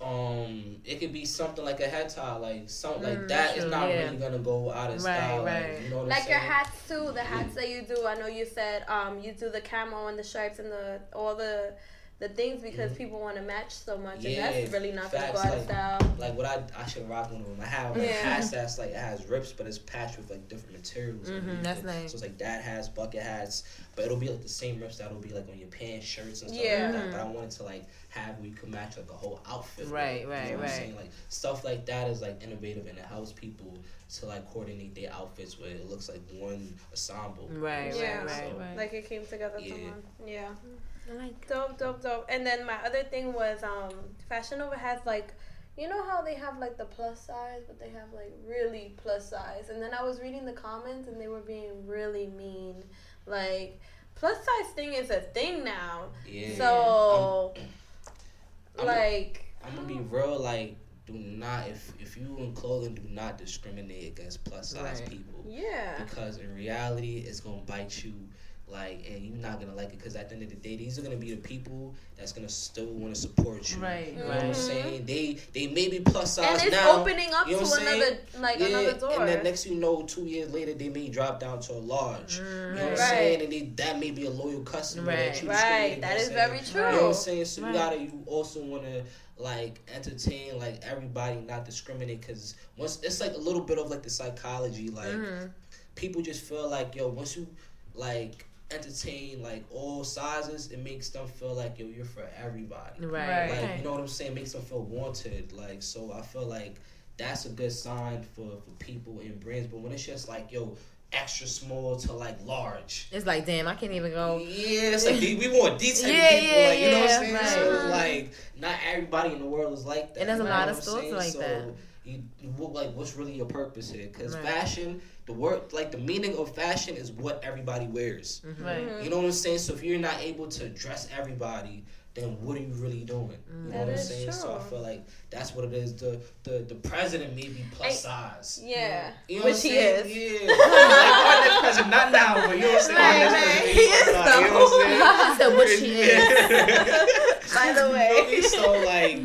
Um, it could be something like a head tie, like something like Mm, that is true, not yeah. really gonna go out of Right, style. right. Like, you know what Like I'm your saying? hats too, the hats that you do. I know you said um you do the camo and the stripes and the all the the things because people want to match so much, and Mm-hmm. That's really not gonna go facts, out of like- style. Like what I I should rock one of them. I have like Yeah. hats that's like it has rips, but it's patched with like different materials. Mhm, that's it. nice. So it's like dad hats, bucket hats, but it'll be like the same rips that'll be like on your pants, shirts, and stuff Yeah. like that. But I wanted to like have where you could match like a whole outfit. with Right, it, you right, know what I'm right. saying? Like stuff like that is like innovative and it helps people to like coordinate their outfits where it looks like one ensemble. you know Right. Yeah. right, So, right. Like it came together Yeah. to one. Yeah. I like Dope, dope, dope. And then my other thing was um Fashion Nova has like you know how they have like the plus size, but they have like really plus size. And then I was reading the comments and they were being really mean. Like plus size thing is a thing now. Yeah. So I'm- like I'm gonna be real. Like, do not if if you in clothing, do not discriminate against plus size Right. people. yeah. because in reality it's gonna bite you like and you're not gonna like it because at the end of the day these are gonna be the people that's gonna still want to support you Right, you know what i'm saying they they may be plus size And it's now opening up you know to what I'm saying? another like yeah, another door. and then next you know two years later they may drop down to a large you know what i'm Right. saying and they, that may be a loyal customer Right. that you right, discriminate that is against, very true. you know what I'm saying? So Right. you gotta, you also wanna like entertain like everybody, not discriminate, because once it's like a little bit of like the psychology, like Mm-hmm. people just feel like yo, once you like entertain like all sizes, it makes them feel like yo, you're for everybody. Right. Right. Like Okay. you know what I'm saying? Makes them feel wanted. Like so, I feel like that's a good sign for for people and brands. But when it's just like yo, extra small to like large. It's like, damn, I can't even go. Yeah, it's like we we want detailed Yeah, people, yeah, like you know what I'm saying. right. So like not everybody in the world is like that. And there's a lot of I'm stores like so that. You, you like what's really your purpose here? Because Right. fashion, the word like the meaning of fashion is what everybody wears. Mm-hmm. Right. Mm-hmm. You know what I'm saying? So if you're not able to dress everybody, then what are you really doing? You know what I'm is saying? So I true. feel like that's what it is. The the the president may be plus Hey, size. yeah. You know Which what he I'm saying? is. Yeah. like our next president, not now, but you know what I'm saying? Right, right. He is plus size, you know what I'm saying? So what she is. By the way. so like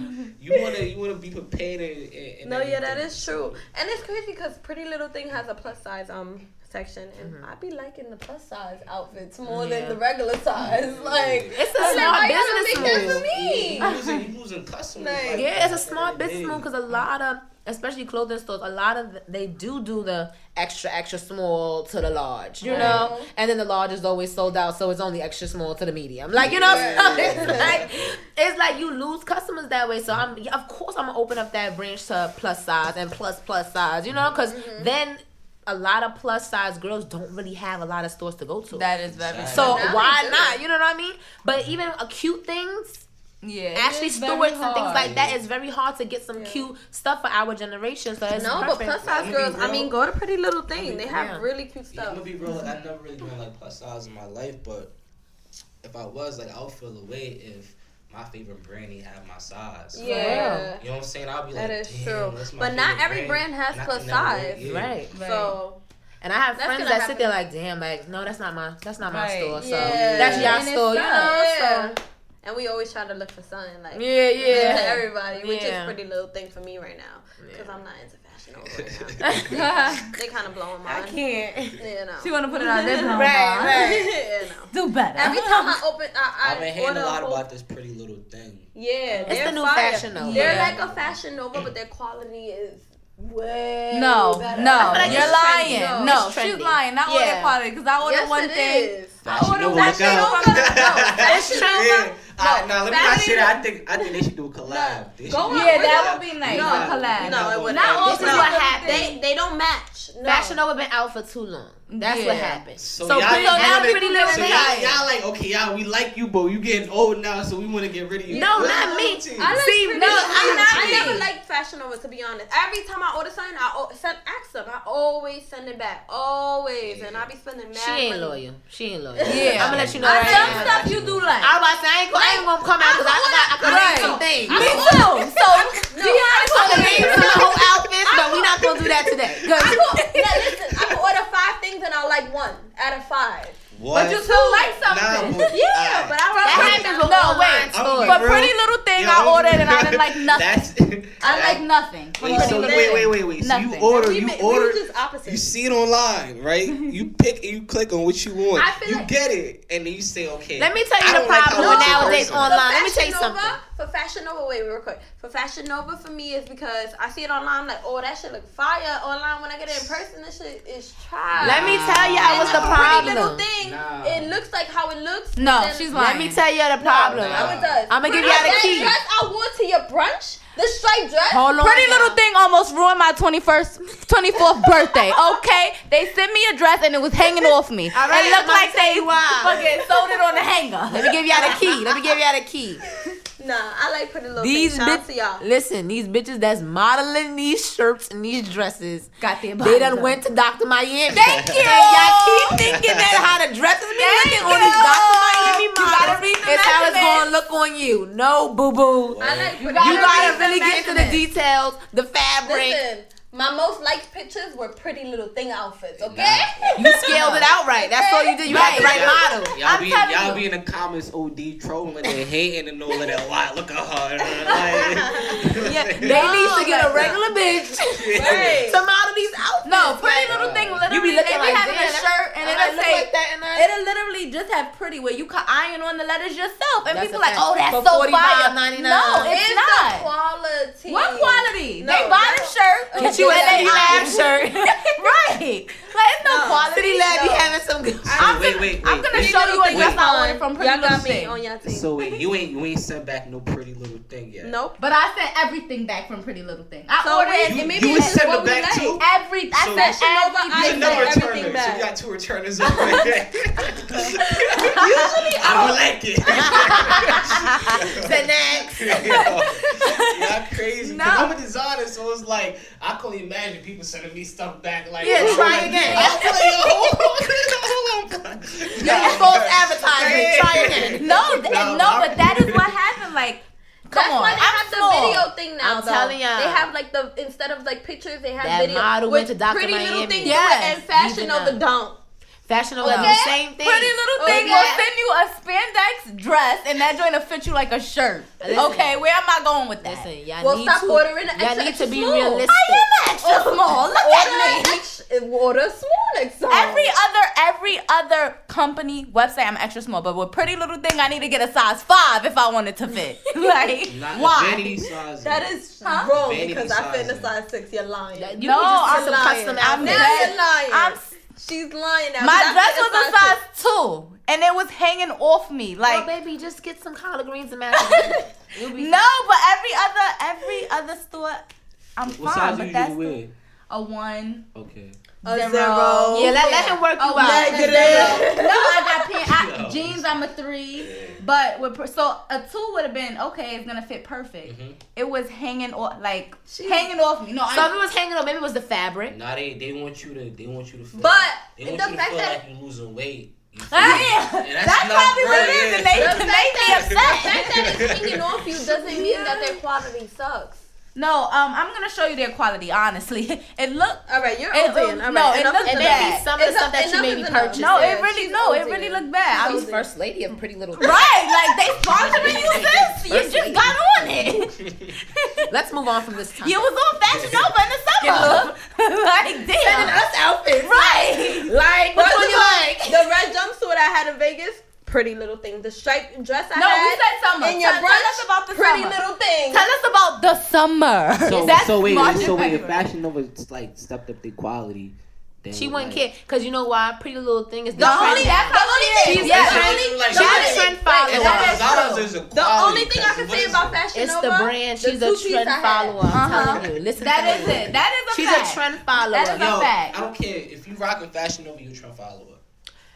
you wanna you wanna be prepared and, and No, yeah, that is true. And it's crazy because Pretty Little Thing has a plus size um section, and I'd be liking the plus size outfits more Yeah. than the regular size. Like, It's a I'm like, smart why y'all don't business move. for me? Losing, customers. Like- like Yeah, it's a that smart at the end business move because a lot of, especially clothing stores, a lot of th- they do do the extra extra small to the large, you know, and then the large is always sold out, so it's only extra small to the medium. Like you know, so it's like it's like you lose customers that way. So I'm yeah, of course I'm gonna open up that branch to plus size and plus plus size, you know, mm-hmm. because mm-hmm. then a lot of plus size girls don't really have a lot of stores to go to. That is very Exactly. so why not? You know what I mean? But even a cute things, yeah. it Ashley is very Stewart's and things like that, it's very hard to get some cute stuff for our generation. So it's No, but plus size I'ma girls. I mean, go to Pretty Little Thing. They have Yeah. really cute Yeah, I'm stuff. gonna be real. I've never really been like plus size in my life, but if I was, like, I would feel away if my favorite brand didn't have my size. Yeah. You know what I'm saying? I'll be like, That is Damn, true. that's my But not every brand has and plus can never wear it. size. Yeah. right. Right. So And I have That's friends that happen. sit there like, damn, like, no, that's not my, that's not my Right. store. So Yeah. that's y'all And store, you know. yeah. So And we always try to look for something like yeah, to yeah. everybody, which Yeah. is pretty little thing for me right now because Yeah. I'm not into fashion nova right they kind of blowing my mind. I can't. You know. She want to put it on this Right, right, right. you know. Do better. Every time I open, I, I I've been hearing a lot whole- about this pretty little thing. Yeah, It's the new fire. Fashion Nova. They're Yeah. like a fashion nova, but their quality is way No, better. no, like you're it's trendy. lying. No, No, she's lying. Not Yeah. order quality because I ordered Yes, one it thing. is. Fashion ordered Nova, that look shit out. over- no, Fashion Nova. Yeah. I, nah, let me not Fashion say that. I think I think they should do a collab. No. They should Go on, yeah, that would be nice. No, a collab. No, it wouldn't. All This is what happened. They they don't match. No. Fashion Nova been out for too long. That's what Yeah. happened. So, So, y'all, pretty, y'all now wanna- pretty little so y'all, y'all like okay, y'all we like you, but you getting old now, so we want to get rid of you. No, What's not me. with? I like See, pretty no, I'm not I me. never liked Fashion Nova to be honest. Every time I order something, I o- send ask them. I always send it back, always, and I be spending mad She ain't money. loyal. She ain't loyal. Yeah. I'm gonna let you know Uh, right Some now. stuff you do like. I was about to say, I ain't, gonna- I ain't gonna come out because I, I, got- I could Right. some things. Me too. So, No, be I honest I with could me. name some whole outfits, but we not gonna do that today. 'Cause- I will, yeah, listen, I will order five things and I'll like one out of five. What? But you still like Nah, something. but, Yeah, alright. but I that rather happens with No, online wait. I'm stores. be But real. Pretty Little Thing, Yo, I ordered and I didn't like nothing. That's, I like nothing. Wait, so Little wait, wait, wait, wait. So you Nothing. order, we, you ma- we order, just opposite. you see it online, right? you pick and you click on what you want. I feel You like- get it, and then you say, okay. Let me tell you the don't like how problem it with looks in nowadays online. Let me tell you something. For Fashion Nova, wait, real quick. For Fashion Nova, for me, is because I see it online. I'm like, oh, that shit look fire. Online, when I get it in person, this shit is trash. Let me tell y'all And what's the for Pretty Little problem. Thing, Nah. it looks like how it looks. No, she's she's Let me tell you the problem. No, it does. I'ma give y'all the that key. dress I wore to your brunch, the striped dress. Hold on. Pretty now. Little Thing almost ruined my 21st, 24th birthday. Okay, they sent me a dress and it was hanging off me. All right, it looked I'ma like tell they why. fucking sold it on the hanger. Let me give y'all the key. Let me give y'all the key. Nah, I like Pretty Little These Thing. To bitches, y'all. listen, these bitches that's modeling these shirts and these dresses, Got their they done went to Dr. Miami. Thank you. And y'all keep thinking that how the dresses be looking on these you. Dr. Miami You gotta models read the is how it's gonna look on you. No, boo boo. Like You gotta Little gotta read the really get into the details, the fabric. Listen, my most liked pictures were Pretty Little Thing outfits. Okay. You scaled it out right. That's all you did. You had the right model. Y'all I'm be y'all you. be in the comments OD trolling and hating and all of that. Why? Look at her. Like, Yeah, they need to get a oh regular bitch Right. to model these outfits. No, Pretty Like, Little Thing You literally, be they looking be like having a shirt and I it'll say, like that and I- it'll literally just have pretty where you can iron on the letters yourself. And That's people a like, oh, that's For so fire. $45.99. No, it's, It's not. the quality. What quality? No, they buy no. the shirt. You a and they City Lab shirt. right. Like, it's no, No. quality. City Lab be having some good. I'm wait, gonna, wait, I'm wait, gonna wait. show you a Wait, dress I fine. ordered from Pretty Y'all Little Thing. on your team. so wait, you ain't you ain't sent back no pretty little thing yet. nope. But I sent everything back from Pretty Little Thing. I So ordered wait, You, maybe you it's just send it back like. too. every. I So- sent Fashion everything. I You send another everything returner, so back. you got two returners over there. Usually I don't like it. The next. Y'all crazy. No. I'm a designer, so it's like I can only imagine people sending me stuff back. Like, Yeah, oh, try like, again. I'm like, yo, hold on, hold on. Yeah, false advertisement. Try again. No, th- No, no, but that is what happened. Like, come That's on, why they I'm have small. the video thing now. I'm though. telling y'all. They have like the instead of like pictures, they have That video. model with went to Dr. Pretty little things Yes, and Fashion even Nova now. don't. Fashion Nova Okay. the same thing. Pretty Little Thing Okay. will send you a spandex dress, and that joint will fit you like a shirt. Listen. okay, where am I going with that? Listen, y'all Well, need stop to. ordering the y'all extra, need to be small. realistic. I am extra small. Look Order at me. order small next time. Every other every other company website, I'm extra small. But with Pretty Little Thing, I need to get a size five if I want it to fit. like Not why? vanity size. that is Huh? wrong Vanity because I fit in a size. size six. You're lying. You No, need I'm some lying. custom I'm now outfits. you're lying. I'm She's lying now. my dress was a size two, and it was hanging off me. Like Well, baby, just get some collard greens and mashed You'll no, but every other every other store, I'm What fine. size But you that's usually wear? a one. Okay. A zero. zero. Yeah, let, let him work you out. negative. no, I got pants. I, Yo. jeans. I'm a three, but with per- so a two would have been okay. It's gonna fit perfect. Mhm. It was hanging off, like hanging off me. No, So if it was hanging up, maybe it was the fabric. Nah, they they want you to they want you to feel. But they the want you to fact feel that- like you losing weight. You Ah, yeah. That's that's probably what good, it is, yeah. and they, The and they fact that- upset. The fact that it's hanging off you doesn't mean that their quality sucks. No, um, I'm gonna show you their quality. Honestly, it looked. All right, you're It- ODing. it- All no, right, it enough looks is And enough. maybe bad. some of the Enough- stuff that you enough maybe is purchased. No, it really she's no, it ODing. really looked bad. I She's was First lady of Pretty Little right, like they sponsoring you this. You just lady. got on it. Let's move on from this time. You was on Fashion Nova in the summer. like damn. us outfits. Right. Like, First which one of you all, like? The red jumpsuit I had in Vegas, pretty little thing. The striped dress I No, had No, we said summer. in your Tell- brunch, tell us about the pretty summer. little thing. Tell us about the summer. So, That's so wait, March so wait, if Fashion Nova like stepped up the quality, then She wouldn't like, care because you know why? Pretty Little Thing is the, The only that's the only thing- She's Yeah. the trend. Like, She's the a trend Wait, follower. that is $1,000 true. The only thing I can say about it? Fashion It's Nova, the brand. the She's a trend follower. I'm Uh-huh. telling you. Listen That to is me. it. That is a She's fact. a trend follower. That is a fact. I don't care if you rocking Fashion Nova, you're a trend follower.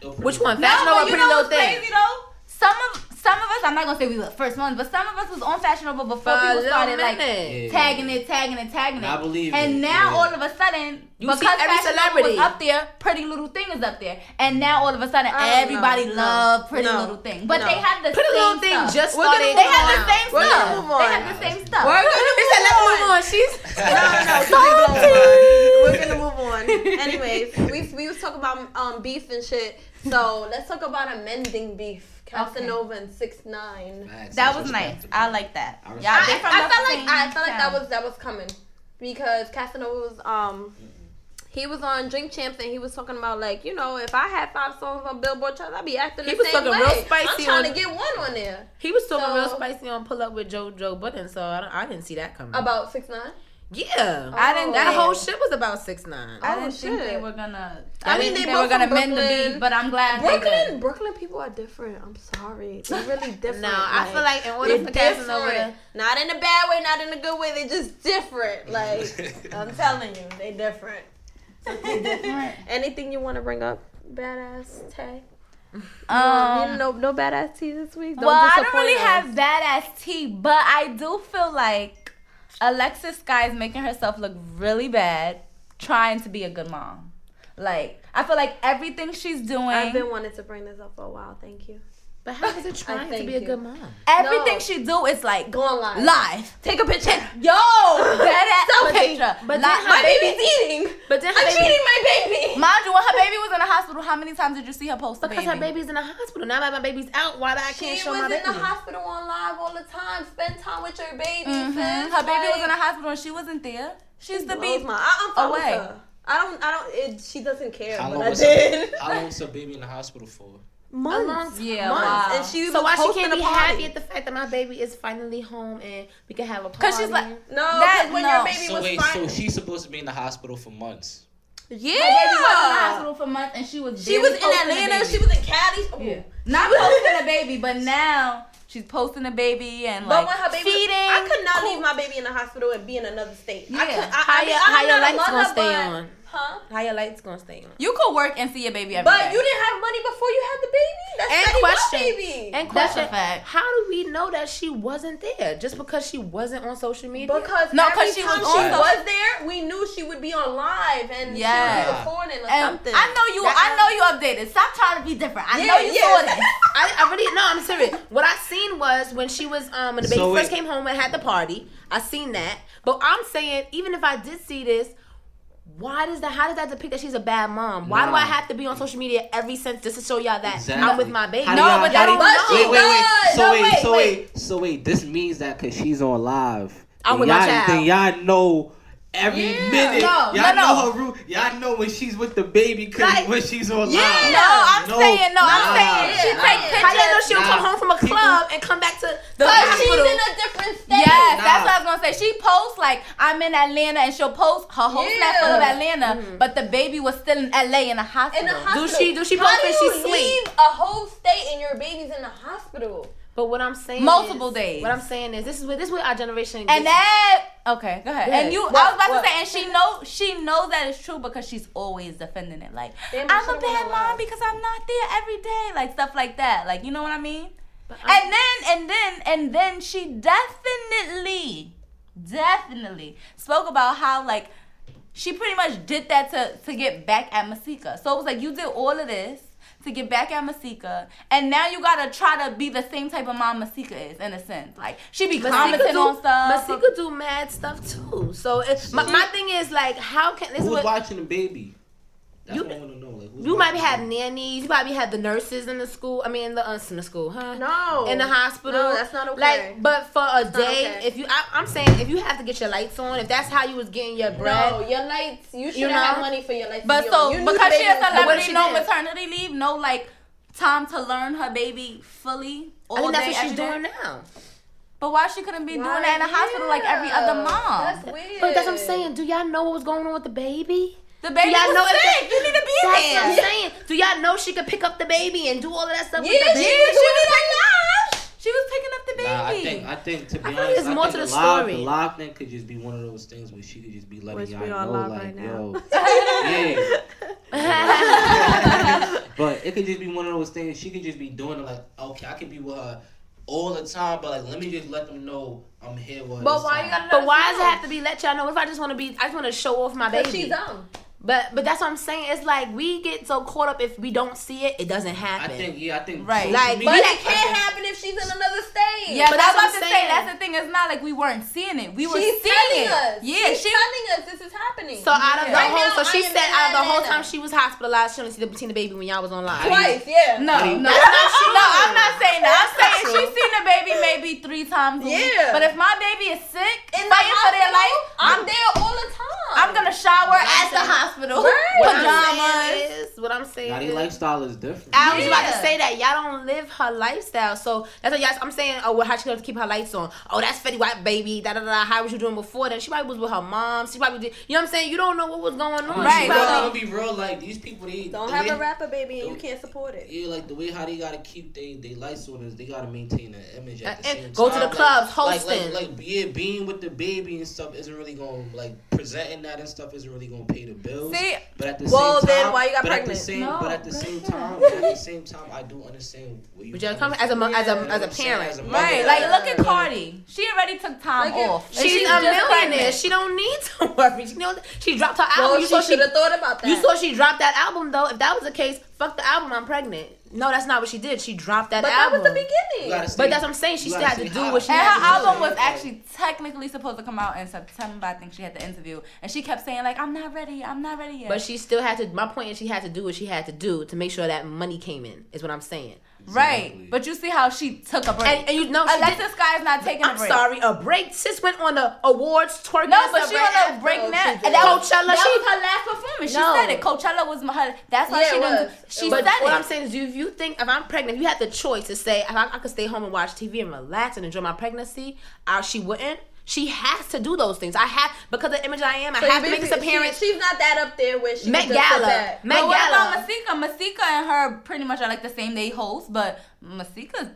Which one? Fashion no, you Pretty Little Thing. crazy though? Some of some of us, I'm not gonna say we were the first ones, but some of us was on Fashion Nova before For people little started like minute. Yeah. tagging it, tagging it, tagging it. I believe and it, now yeah. all of a sudden, You because see every celebrity. was up there, Pretty Little Thing is up there, and now all of a sudden everybody know. loved Pretty No. Little Thing, but No. they had the Pretty same Little Thing stuff. just We're started. they had the on. same We're stuff. gonna move on. They had the same stuff. We're gonna He said, move let's on. move on. She's No, no, no. We're gonna move on. Anyways, we we was talking about um beef and shit. So let's talk about amending beef. Casanova and six nine. Facts, That was nice. I like that. I Yeah, respect I, from I the felt like I felt like that was that was coming because Casanova was um he was on Drink Champs and he was talking about like you know if I had five songs on Billboard charts I'd be acting He the was same talking way. real spicy I'm trying on- to get one on there he was talking So- real spicy on pull up with JoJo Budden, so I, I didn't see that coming. about six nine. Yeah, I didn't. that think- whole shit was about six nine. I Oh, didn't think they were gonna. I I, mean, didn't they think they were gonna from mend the Brooklyn. beat, but I'm glad they Brooklyn did. Brooklyn people are different. I'm sorry, they're really different. No, I feel like in order they're for Casanova different. Not in a bad way, not in a good way. They're just different. Like I'm telling you, they different. Different. Anything you want to bring up, badass Tay? Um, no, know, no badass tea this week. well, I don't really us. have badass tea, but I do feel like Alexis Sky is making herself look really bad, trying to be a good mom. Like I feel like everything she's doing, I've been wanting to bring this up for a while. Thank you. But how is it trying to thank be a good mom? everything No. she do is like Go on live. live. Take a picture. Yo, badass Selfie. picture. But Li- then her My baby- baby's eating. But then her I'm baby, feeding my baby. Mind you, when her baby was in the hospital, how many times did you see her post the because baby? her baby's in the hospital. Now that my baby's out, why I can't show my baby? She was my in the hospital on live all the time. Spend time with your baby. Mhm. sis. Her baby was in the hospital and she wasn't there. She's the blows beat. my- I, I'm fine with away. her. I don't. I don't. It, she doesn't care, How long I was did. her, how long was her baby in the hospital for? Months. Yeah, months. wow. And she So why she can't be party. happy at the fact that my baby is finally home and we can have a party? Cause she's like, No, That- when no. your baby So was wait, fine. so she's supposed to be in the hospital for months. yeah. Her baby was in the hospital for months and she was She was in Atlanta. She was in Cali. Oh. yeah. not posting the baby, but now she's posting the baby and But like when her baby, feeding. I could not cool. leave my baby in the hospital and be in another state. I Yeah. could, I, How I mean, your- I'm how not a lights gonna stay on? Huh? How your lights gonna stay on? You could work and see your baby every But day. you didn't have money before you had the baby. That's And Fetty Wap question. baby. And That's question, a fact. how do we know that she wasn't there? Just because she wasn't on social media? Because No, every 'cause she time was she on was there, we knew she would be on live and Yeah. she would be recording or and something. I know you. I know you updated. Stop trying to be different. I know you yeah. saw this. I, I really no, I'm serious. What I seen was when she was um when the baby So first wait. came home and had the party. I seen that, but I'm saying even if I did see this, why does that? How does that depict that she's a bad mom? Why do I have to be on social media every since just to show y'all that Exactly. I'm with my baby? No, but do- don't But Wait, wait, wait. So No, wait, wait, so wait. wait, so wait. This means that because she's on live, I'm with my y'all, child. then y'all know every Yeah. minute. No, y'all no, no. know her route. Y'all know when she's with the baby, cause Like- when she's on Yeah. live. No, I'm No, saying no. I'm nah, saying she nah. take How pictures. How y'all know she'll Nah. come home from a People- club and come back to the But she's in a different state. Yes, Nah. that's what I was gonna say. She posts like I'm in Atlanta, and she'll post her whole snap full of Yeah. Atlanta, mm-hmm. but the baby was still in LA in the hospital. In the hospital. she- do she How post do you she sleep? leave a whole state and your baby's in the hospital? But what I'm saying, Multiple is- days. What I'm saying is, this is what this is what our generation. And gets- that okay, go ahead. Ahead. And you, What- I was about what- to say, and she know she knows that it's true because she's always defending it. Like Damn, I'm a bad mom because I'm not there every day, like stuff like that. Like you know what I mean? And then and then and then she definitely, definitely spoke about how like she pretty much did that to to get back at Masika. So it was like you did all of this to get back at Masika, and now you gotta try to be the same type of mom Masika is in a sense. Like she be commenting do, on stuff. Masika do mad stuff too. So it, my, my thing is like, how can this Who's what watching the baby? That's You- what I want to know. Like, who's you might be watching having nannies, you probably have the nurses in the school. I mean, the us in the school, huh? No. in the hospital. No, that's not okay. Like, but for a not day, okay. if you, I, I'm saying, if you have to get your lights on, if that's how you was getting your bread, No, your lights. You should You have money for your lights. But so on. You knew because she baby a was coming. What if celebrity, she no did? maternity leave, no like time to learn her baby fully all I think that's day, what she's every day. doing now. But why she couldn't be Why? doing that in the hospital like every other mom? That's weird. But that's what I'm saying. Do y'all know what was going on with the baby? The baby y'all was know if sick. the- you need to be That's there. what I'm saying. Do y'all know she could pick up the baby and do all of that stuff Yeah, with the Yeah, baby? she was picking She was picking up the baby. Nah, I think I think to be I honest, like there's I more think to the the live, story. the live thing could just be one of those things where she could just be letting Which y'all we know, like, right now. yo, yeah. but it could just be one of those things. She could just be doing it like, okay, I could be with her all the time, but like, let me just let them know I'm here with her. But why time. you gotta? But why does it have to be let y'all know? If I just want to be, I just want to show off my baby. She's dumb. But but that's what I'm saying. It's like we get so caught up if we don't see it, it doesn't happen. I think yeah, I think Right. Like, media- But Yeah, it can't happen if she's in another state. Yeah, But but that's that's what about to I'm say. saying. That's the thing. It's not like we weren't seeing it. We were She's seeing telling it. us. Yeah, she's she. telling us this is happening. So out of the Right whole, now, so she said out of the whole time she was hospitalized, she only see the, seen the baby when y'all was on live. twice, yeah. No, How do no, you- no, I'm not saying that. I'm saying she's seen the baby maybe three times a week. Yeah. But if my baby is sick, In the fighting for their hospital, life, I'm I'm, there all the time. I'm gonna shower at the hospital. Right. What I'm Pajamas. saying is, what I'm saying Now, is, their lifestyle is different. I was about to say that y'all don't live her lifestyle, so that's what y'all. I'm saying, oh, well, how she gonna keep her lights on? Oh, that's Fetty Wap baby. Da da da. How was you doing before that? She probably was with her mom. She probably did. You know what I'm saying? You don't know what was going on. I'm Right, She so- probably gonna be real. Like these people, they Don't the have way- a rapper baby and you can't support it. Yeah, like the way how they gotta keep they they lights on is they gotta maintain an image at the Uh, same and go to the clubs, like, hosting. Like, like, yeah, being with the baby and stuff isn't really gonna like presenting that and stuff isn't really gonna pay the bills. See, but at the Well, same time, then why you got but At the pregnant? same, No, but at the same time, at the same time, I do understand what you. But you're coming coming as a mo- as a as what a I'm saying? parent. As a mother, right? Like, look at Cardi. She already took time Like, off. And She's, a just millionaire. pregnant. She don't need to worry. She, know, she dropped her album. Well, you saw she should have thought about that. You saw she dropped that album though. If that was the case, fuck the album. I'm pregnant. No, that's not what she did. She dropped that but that was the beginning. But that's what I'm saying. She still had to do hot. what she had to do. And had her to album do. was actually technically supposed to come out in September. I think she had the interview, and she kept saying like, "I'm not ready. I'm not ready yet." But she still had to. My point is, she had to do what she had to do to make sure that money came in. Is what I'm saying. Right. But you see how she took a break. And, and you know, she Alexis did, Sky is not taking a I'm break. sorry, a break. Sis went on the awards twerking. No, but she right on a break Oh, now. she And did. that was, Coachella, that she- was her last performance. She No. said it. Coachella was her. That's why Yeah, she it didn't. was. She But said what it. I'm saying is, if you think if I'm pregnant, if you had the choice to say if I, I could stay home and watch TV and relax and enjoy my pregnancy, uh, she wouldn't. She has to do those things. I have because of the image I am. I So have to make this appearance. She, she's not that up there where she Met can just sit Gala. Met but what Gala. about Masika? Masika and her pretty much are like the same day hosts, but Masika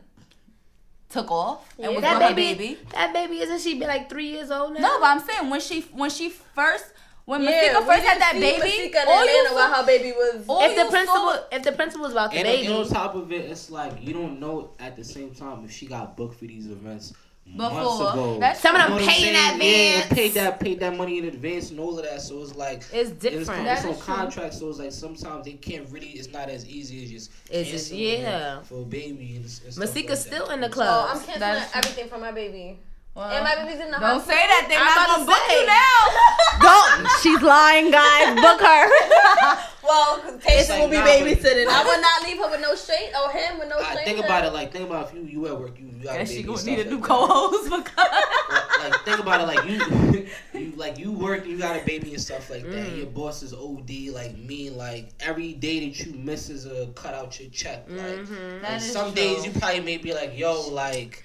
took off and was that with baby, her baby. that baby isn't she be like three years old now? No, but I'm saying when she when she first when Yeah, Masika first had that baby, Masika in all you Atlanta saw- while her baby was. if the principal, saw- if the principal was about the And, baby, and on top of it, it's like you don't know at the same time if she got booked for these events months Before. That's Some of them You know paid in saying? Yeah, paid that paid that money in advance and all of that. So it's like It's It's, different. on- That it's on true. contract, so it's like sometimes they can't really. It's not as easy as just. It's just- yeah. for a baby and, and Masika's like still that. in the Oh, club. I'm canceling That's everything for my baby. Well, and my baby's in the don't hospital. say that. They're I'm not gonna to book say. you now. Don't. She's lying, guys. Book her. well, It's Tasha like, will be nah, but- babysitting. I would not leave her with no shade or him with no I straight. think about it like think about if you you at work you, you got a And baby she and gonna need a new co-host because Like, like think about it like you you like you work you got a baby and stuff like that. Mm. Your boss is OD like me like every day that you miss is a cut out your check. Like That and is some true. days you probably may be like yo like.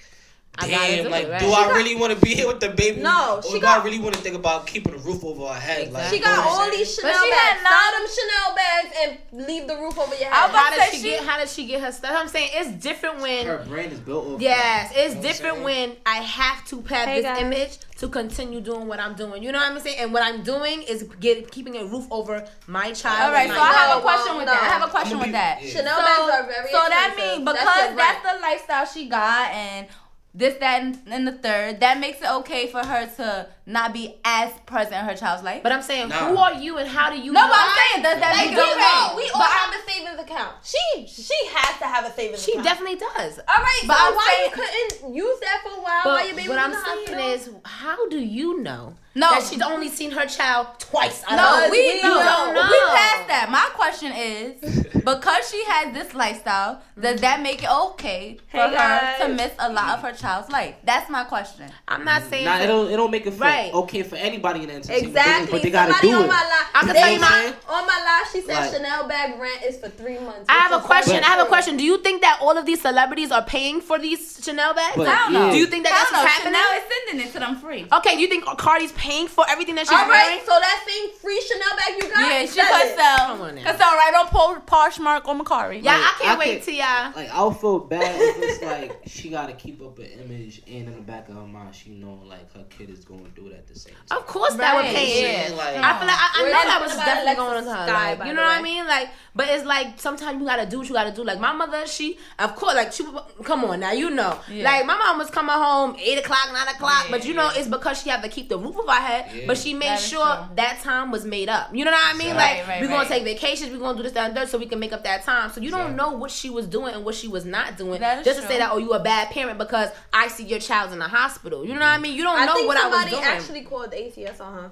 I gotta damn, do like, it, right. do I really want to be here with the baby? No, or she do got- I really want to think about keeping a roof over our head? Like, She got all saying? these Chanel she bags. had Sell none- them Chanel bags and leave the roof over your head. was How about does to she get? she- How does she get her stuff? I'm saying it's different when. Her brand is built over. Yes, it's You know different when I have to have Hey, this guys. image to continue doing what I'm doing. You know what I'm saying? And what I'm doing is get keeping a roof over my child. All right, so I have a question with no. that. I have a question I'ma with that. yeah. Chanel So, bags are very so that means because your that's, the lifestyle she got and this, that, and, and the third, that makes it okay for her to not be as present in her child's life. But I'm saying, Nah. who are you and how do you no, know? but I'm saying does that Like make we, it okay? all, we all But have a savings account. She she has to have a savings she account. definitely does. All right, But so I'm why saying- you couldn't use that for a while But while your baby what I'm saying hospital? is, how do you know No. that she's only seen her child twice? out No, we, we no, don't know. we passed that. My question is, because she has this lifestyle, does that make it okay for Hey, her guys. to miss a lot of her child's life? That's my question. I'm not mm, saying. Nah, it don't, it don't make it for, Right. okay for anybody in the entertainment Exactly. but they gotta Somebody do on it. my live, I can they- tell you my- on my live, she said Like- Chanel bag rent is for three months. I have a is question. very I have a question. Do you think that all of these celebrities are paying for these Chanel bags? But, I don't know. yeah. do you think that that's don't know. what's happening? Chanel is sending it to them free. Okay, do you think Cardi's paying for everything that she's All wearing? right, so that same free Chanel bag you got, Yeah, she sell could it. sell. Come on now. Could sell right on Paul, Poshmark or Mercari. Yeah, Like, I can't I wait could- till y'all. Like I'll feel bad if it's like she gotta keep up an image, and in the back of her mind, she know like her kid is going through it at the same time. Of course, that would Right, pay. yeah. Saying, like, I feel like I, I know that was definitely Alexis going on her. Sky, Like, you know what I mean? Like, but it's like sometimes you gotta do what you gotta do. Like my mother, she of course, like she. Come on now, you know. Yeah. Like my mom was coming home eight o'clock, nine o'clock, Yeah, but you know yeah. it's because she had to keep the roof over her head. Yeah. But she made That is sure true. that time was made up. You know what I mean? Right, like right, we're gonna right. take vacations, we're gonna do this, that, and that, so we can make up that time. So you don't know what she was doing and what she was not doing. That is Just to say that, oh, you a bad parent because I see your child's in the hospital. You know what I mean? You don't I know what I was somebody doing. Actually called the ATS on her.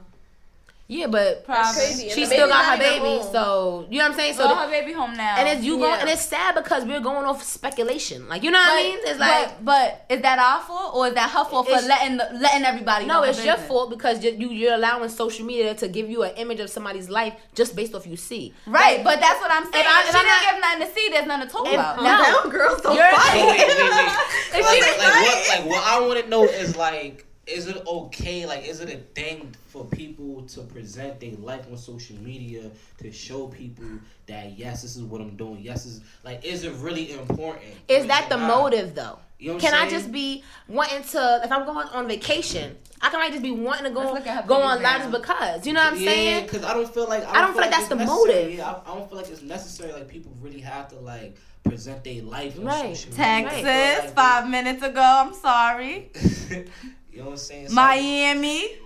yeah, but Probably. crazy. And she still got her baby, home. so you know what I'm saying. So So her baby home now. and it's you going, and it's sad because we're going off speculation. Like you know what I mean? It's like but, but is that our fault or is that her fault for letting the, letting everybody know? no, her it's your fault because you, you you're allowing social media to give you an image of somebody's life just based off you see. Right, but that's what I'm saying. I- If, if she I'm didn't not- give nothing to see, there's nothing to talk If- about. no. Now girls don't fight. If like, she like, was what, like what I want to know is like, is it okay? Like, is it a thing for people to present their life on social media to show people that yes, this is what I'm doing. Yes, this is like, is it really important? Is Or that the it not? motive though? You know what Can I'm I just be wanting to if I'm going on vacation? I can I just be wanting to go Let's look at her go on now. lives because you know what I'm yeah, saying? because I don't feel like I I don't, don't feel like that's the necessary. motive. Yeah, I, I don't feel like it's necessary. Like people really have to like present their life on Right. social media. Texas, Like, five minutes ago. I'm sorry. you know what I'm saying? So- Miami.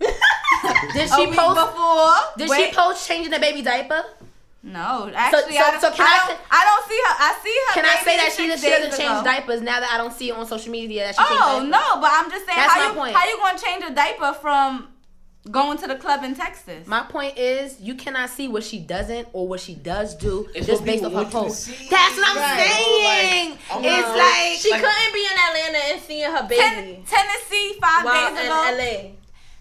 Did she week post? before. Did Wait, she post changing the baby diaper? No, actually, so- I, don't, so can I, I don't, say- I don't see her. I see her. Can I say that she, she doesn't days change ago. diapers now that I don't see it on social media that she Oh no, but I'm just saying That's how my you point. how you gonna change a diaper from going to the club in Texas? My point is, you cannot see what she doesn't or what she does do It's just based off her want you to post. That's what I'm Right. saying. Oh, like, I'm it's not- like She Like- couldn't be in Atlanta and seeing her Ten- baby Tennessee five while days in ago. LA.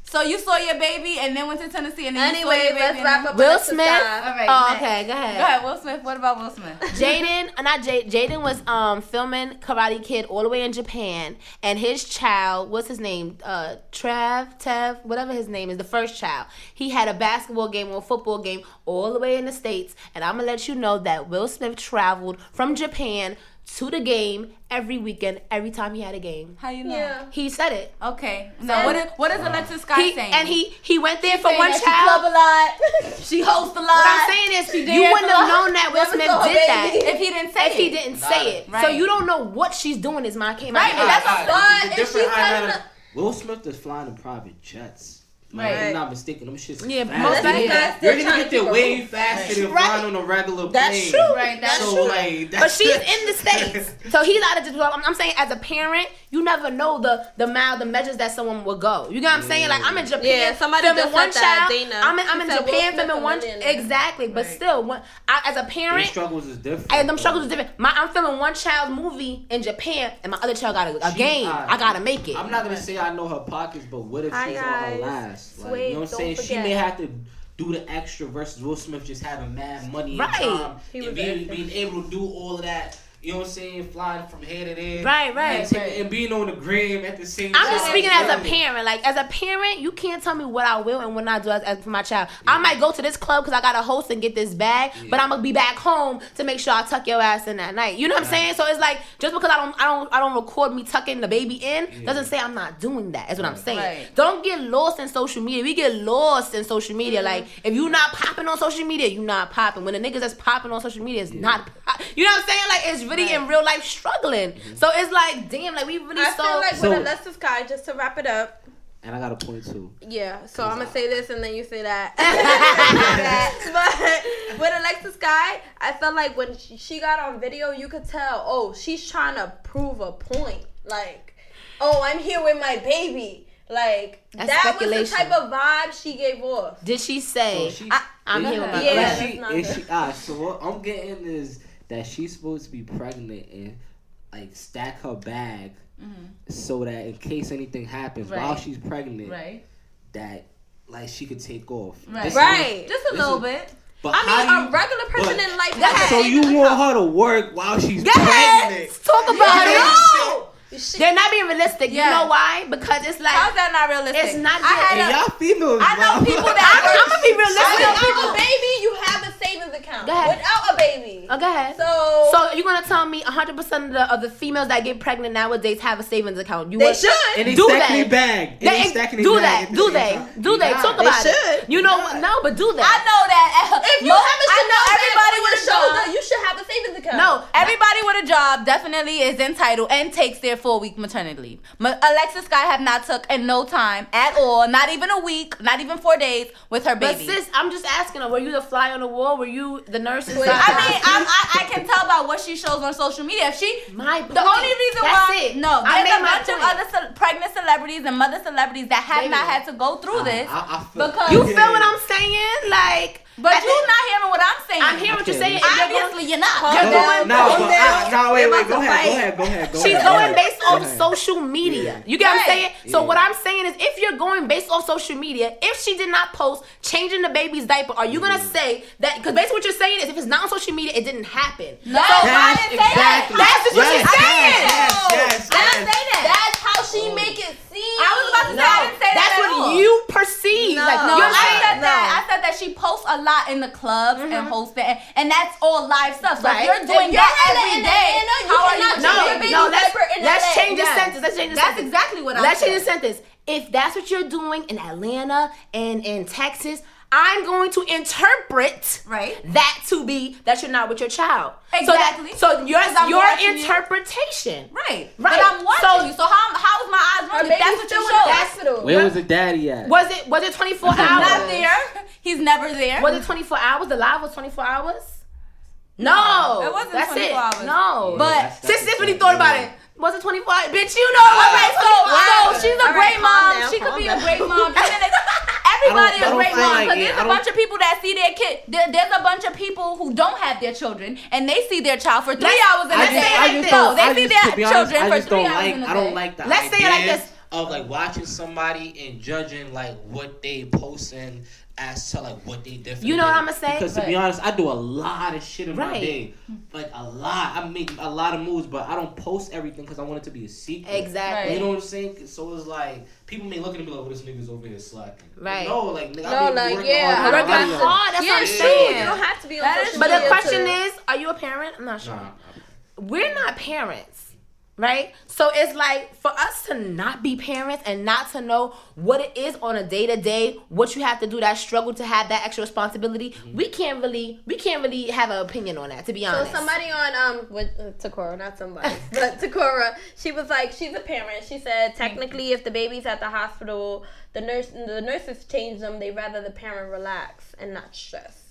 So you saw your baby and then went to Tennessee and then you saw Anyway, your baby. let's wrap up. Will Smith. Sky. All right. oh, next. okay, go ahead. Go ahead, Will Smith. What about Will Smith? Jaden, uh, not Jaden. Jaden was um filming Karate Kid all the way in Japan, and his child, what's his name? Uh, Trav, Tev, whatever his name is, the first child. He had a basketball game or a football game all the way in the states, and I'm gonna let you know that Will Smith traveled from Japan to the game every weekend, every time he had a game. How you know? Yeah. He said it. Okay. So what is what is Alexis Scott He, saying? and he he went there for Saying one that she club a lot. she hosts a lot. What I'm saying is, she you wouldn't have known that Will Smith saw her did that if he didn't say it. if he didn't Nah, say it. So right. you don't know what she's doing. Is my came Right, out. and that's Alright, But alright. if The she's different- I telling gotta- Will Smith is flying in private jets. Like, if Right. I'm not mistaken. Them shits. Yeah, fast. most That's likely. because You're they're gonna get to there keep way her- faster than Right. flying on a regular plane. That's true. Right, that's so true. like, But she's in the states, so he's out of the. I'm, I'm saying, as a parent, you never know the the mile, the measures that someone will go. You know what I'm saying? Like I'm in mm. Japan, Yeah, somebody filming one that, child. Dana. I'm in, I'm She in said Will Japan Smith filming a one. millionaire. Exactly, but Right. still, when, I, as a Their parent, struggles is different. and them struggles is different. My, I'm filming one child's movie in Japan, and my other child got a, a She- game. alright. I gotta make it. I'm not gonna say I know her pockets, but what if Hi, she's on her last? Like, Wait, you know what I'm don't saying? She may have to do the extra versus Will Smith just having mad money Right. and time He and being, being able to do all of that you know what I'm saying, flying from head to there. Right, right. And, taking- and being on the gram at the same time. I'm time. just speaking as a parent. Like as a parent, you can't tell me what I will and what I do as, as for my child. I might go to this club because I got to host and get this bag, but I'm gonna be back home to make sure I tuck your ass in that night. You know what I'm saying? So it's like just because I don't, I don't, I don't record me tucking the baby in doesn't say I'm not doing that. Is what I'm saying. Right. Don't get lost in social media. We get lost in social media. Mm-hmm. Like if you're not popping on social media, you're not popping. When the niggas that's popping on social media is not, pop- you know what I'm saying? Like it's really in real life struggling. So it's like damn, like we really I so. feel like So- with Alexis Sky, just to wrap it up. And I got a point too. Yeah, so I'm gonna say this and then you say that. but with Alexis Sky, I felt like when she, she got on video, you could tell, oh, she's trying to prove a point. Like, oh, I'm here with my baby. Like That's that was the type of vibe she gave off. Did she say? So she- I, I'm here with my baby. Yeah, she, not is good. she, ah, so what I'm getting is that she's supposed to be pregnant and like stack her bag so that in case anything happens while Mm-hmm. She's pregnant, Right. that like she could take off. Right. This is- Right. Just a little is- bit. But I mean, a you- regular person but- in life. Go has So you want her to work while she's Go ahead. pregnant? Talk about it. No. She- They're not being realistic. You know why? Because it's like How's that not realistic? It's not I had a, y'all females, I know bro. people that I'm, I'm gonna be realistic. Without a baby, you have a savings account. Go ahead. Without a baby. Oh, go ahead. So, So you're gonna tell me 100 percent of the of the females that get pregnant nowadays have a savings account? You they should. And they Do that. their bag. And they They, do that. at the Do they? Do they? Nah, Talk they about it. should. You know, Nah. no, but do that. I know that. If you Most- have a I know Chanel everybody bag on with your a job. shoulder, you should have a savings account. No, everybody with a job definitely is entitled and takes their four week maternity leave. Ma- Alexis Sky have not took in no time at all, not even a week, not even four days with her But baby. sis, I'm just asking her. Were you the fly on the wall? Were you the nurse? I mean. I'm, I, I can tell by what she shows on social media. If she, My the point. only reason That's why, it. no, I there's made a my bunch of other ce- pregnant celebrities and mother celebrities that have Baby. not had to go through I- this. I, I feel, Because- You feel what I'm saying? Like, but at you're the- not hearing what I'm saying. I'm hearing what you're saying. and you're Obviously, you're not. Calm You're down. going- No, Calm but. I, no, wait, We're wait, go ahead, go ahead, go ahead, go She's ahead. going Go based ahead. off social media. Yeah. You get what I'm Right. saying? So what I'm saying is, if you're going based off social media, if she did not post changing the baby's diaper, are you gonna mm-hmm. say that? Because basically what you're saying is, if it's not on social media, it didn't happen. No, So I didn't say exactly. that. That's just what Yes, she's saying. Yes, yes, I didn't yes. say that. That's how she oh. make it seem. I was about to say I didn't say that That's what all. you perceive. No. Like No, you're I saying. said No. that. I said that she posts a lot in the clubs and mm-hmm. hosting, and, and that's all live stuff. So Right. if you're doing If you're that hella every in day, Atlanta, you how are you cannot doing No, change your it? baby no, let's, diaper in let's LA. change the Yes. sentence. Let's change the That's sentence. That's exactly what I Let's said. change the sentence. If that's what you're doing in Atlanta and in Texas, I'm going to interpret Right. that to be that you're not with your child. Exactly. So, that, so your 'Cause I'm your watching you. interpretation. Right. Right. But I'm watching So- you. So how how is my eyes Her running? If baby's that's what you the show. hospital. Where was the daddy at? Was it was it 24 He's hours? not there. He's never there. Was it 24 hours? The live was 24 hours? No. it wasn't that's 24 it. hours. No. Yeah, But that's- that's Sis, sis the really point. thought about it. Was it 25? Bitch, you know. All right, so Wow. so she's a All right, great calm mom. down, she could be down. a great mom. Everybody is a great mom like because it. there's a bunch of people that see their kid. There, there's a bunch of people who don't have their children and they see their child for 3 Let's- hours in I a just, day. I like just this. don't. they see their children for three hours like. in a I don't like the Let's say it like this. of like watching somebody and judging like what they posting as to like what they different. You know what I'ma say? Because to be honest, I do a lot of shit in my day, like a lot. I make a lot of moves, but I don't post everything because I want it to be a secret. Exactly. You know what I'm saying? So it's like people may look at me like, "Oh, this nigga's over here slacking." Right. No, like nigga, No, I like, working yeah, hard. Working I be- hard. That's yeah, what I'm saying. You don't have to be on That is social But the question to- is, are you a parent? I'm not sure. Nah, We're not parents, right? So it's like for us to not be parents and not to know what it is on a day to day, what you have to do, that struggle to have that extra responsibility. We can't really, we can't really have an opinion on that. To be honest. So somebody on um with uh, Takora, not somebody, but Takora, she was like, she's a parent. She said technically, if the baby's at the hospital, the nurse, the nurses change them. They rather the parent relax and not stress.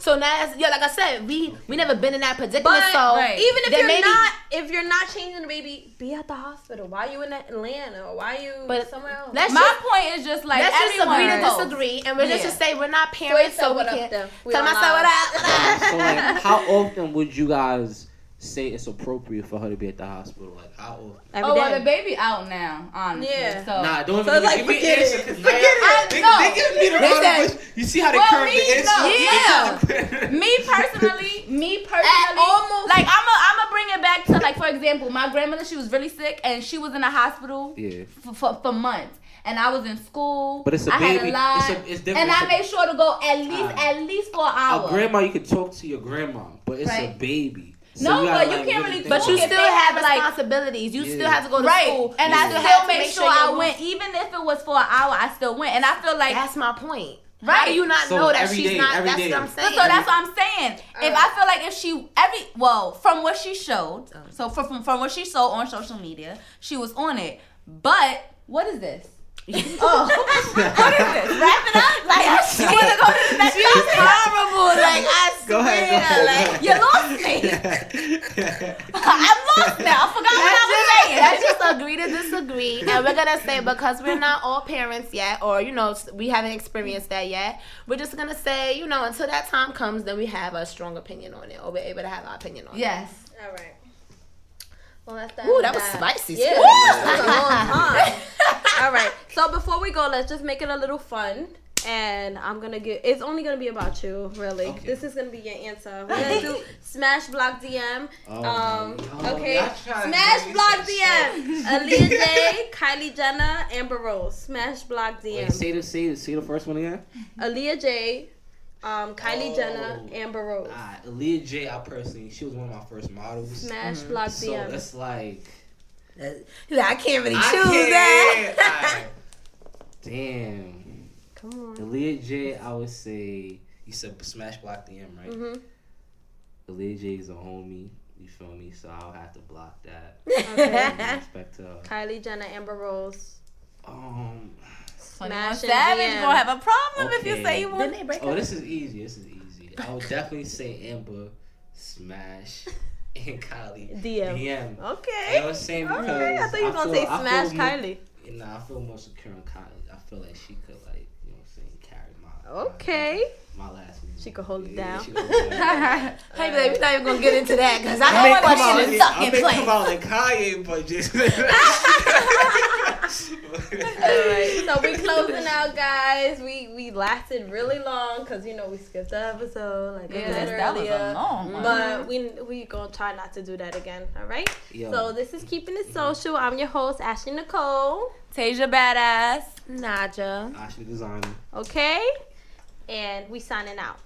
So now, that's, yeah, like I said, we we never been in that predicament. But so right. even if then you're maybe- not, if you're not changing the baby, be at the hospital. Why are you in Atlanta? Or why you But somewhere else? let's My just, point is just like let's just everyone agree to disagree, and we're just Yeah. to say we're not parents, said so we what can't. then. We Tell myself what live. up. so like, how often would you guys say it's appropriate for her to be at the hospital? Like how often? Every Oh, well, the baby out now, honestly. Yeah. So. Nah, don't So even like, give me forget answer it. 'cause Forget now- it. They, No. they give me the They wrong said- push. You see how they Well, curve me, the answer? no, yeah. me personally, me personally, almost- like I'm I'm a, bring it back to like, for example, my grandmother. She was really sick and she was in the hospital Yeah. for, for, for months. And I was in school. But it's a I had baby. a lot, It's a- it's different. and I made sure to go at least Alright. at least for an hour. A grandma, you can talk to your grandma, but it's a Right. Baby. No, gotta, but you can't really think But you If about they still have have, like- responsibilities. You Yeah. still have to go to right. school. And You I still still have to make sure your I roof- went, even if it was for an hour, I still went. And I feel like That's my point. Right. How do you not So know that she's day, not? That's day. what I'm saying. so that's what I'm saying. If I uh. feel like if she every well from what she showed, Oh. so from from, from what she showed on social media, she was on it. But what is this? oh, what is this? Wrap it up. Like you want to go to the next She's topic? horrible. Like I Go ahead, go swear, ahead, like, go You lost me. I'm lost now. I forgot what I was saying. Let's just agree to disagree, and we're gonna say because we're not all parents yet, or you know, we haven't experienced that yet. We're just gonna say, you know, until that time comes, then we have a strong opinion on it, or we're able to have our opinion on it. Yes. All right. Well, that's that. it. Ooh, that was spicy. Yeah, too. that was a long time. All right. So before we go, let's just make it a little fun. And I'm gonna get. It's only gonna be about you, really. Okay. This is gonna be your answer. We're gonna do smash block DM. Oh, um. no. Okay. Y'all trying to Smash block DM. Aaliyah J, Kylie Jenner, Amber Rose. Smash block DM. Wait, DM. say the say, say the first one again. Aaliyah J, um, Kylie Oh. Jenner, Amber Rose. Alright, Aaliyah J. I personally, she was one of my first models. Smash block So DM. it's like, He's like, I can't really choose can't- that. alright. Damn. Come on. Aaliyah J. I would say you said smash block the M, right? Mhm. Aaliyah J. is a homie. You feel me? So I'll have to block that. Okay. Respect to her. Kylie Jenner, Amber Rose. Um. Twenty-one Savage DM. gonna have a problem if you say you want. Didn't they break Oh, up? this is easy. This is easy. I would definitely say Amber, Smash, and Kylie. DM. DM. You know Okay. what I'm saying? Because Okay. I thought you were gonna feel- say smash feel more- Kylie. Nah, I feel more secure in Kylie. I feel like she could, like, you know what I'm saying, carry my. Okay. My last name. She could hold it Yeah, down. she could hold it down. Hey, babe, we're not even gonna get into that because I I know may what come she out, is yeah, stuck I in may place. come out like Kanye, but just. Alright, so we closing out, guys. We we lasted really long because you know we skipped the episode like I Yeah, said that was earlier. a long one. But we we gonna try not to do that again. All right. Yo. So this is keeping it social. I'm your host Ashley Nicole. Tasia Badass. Naja. Ashley Designer. Okay, and we signing out.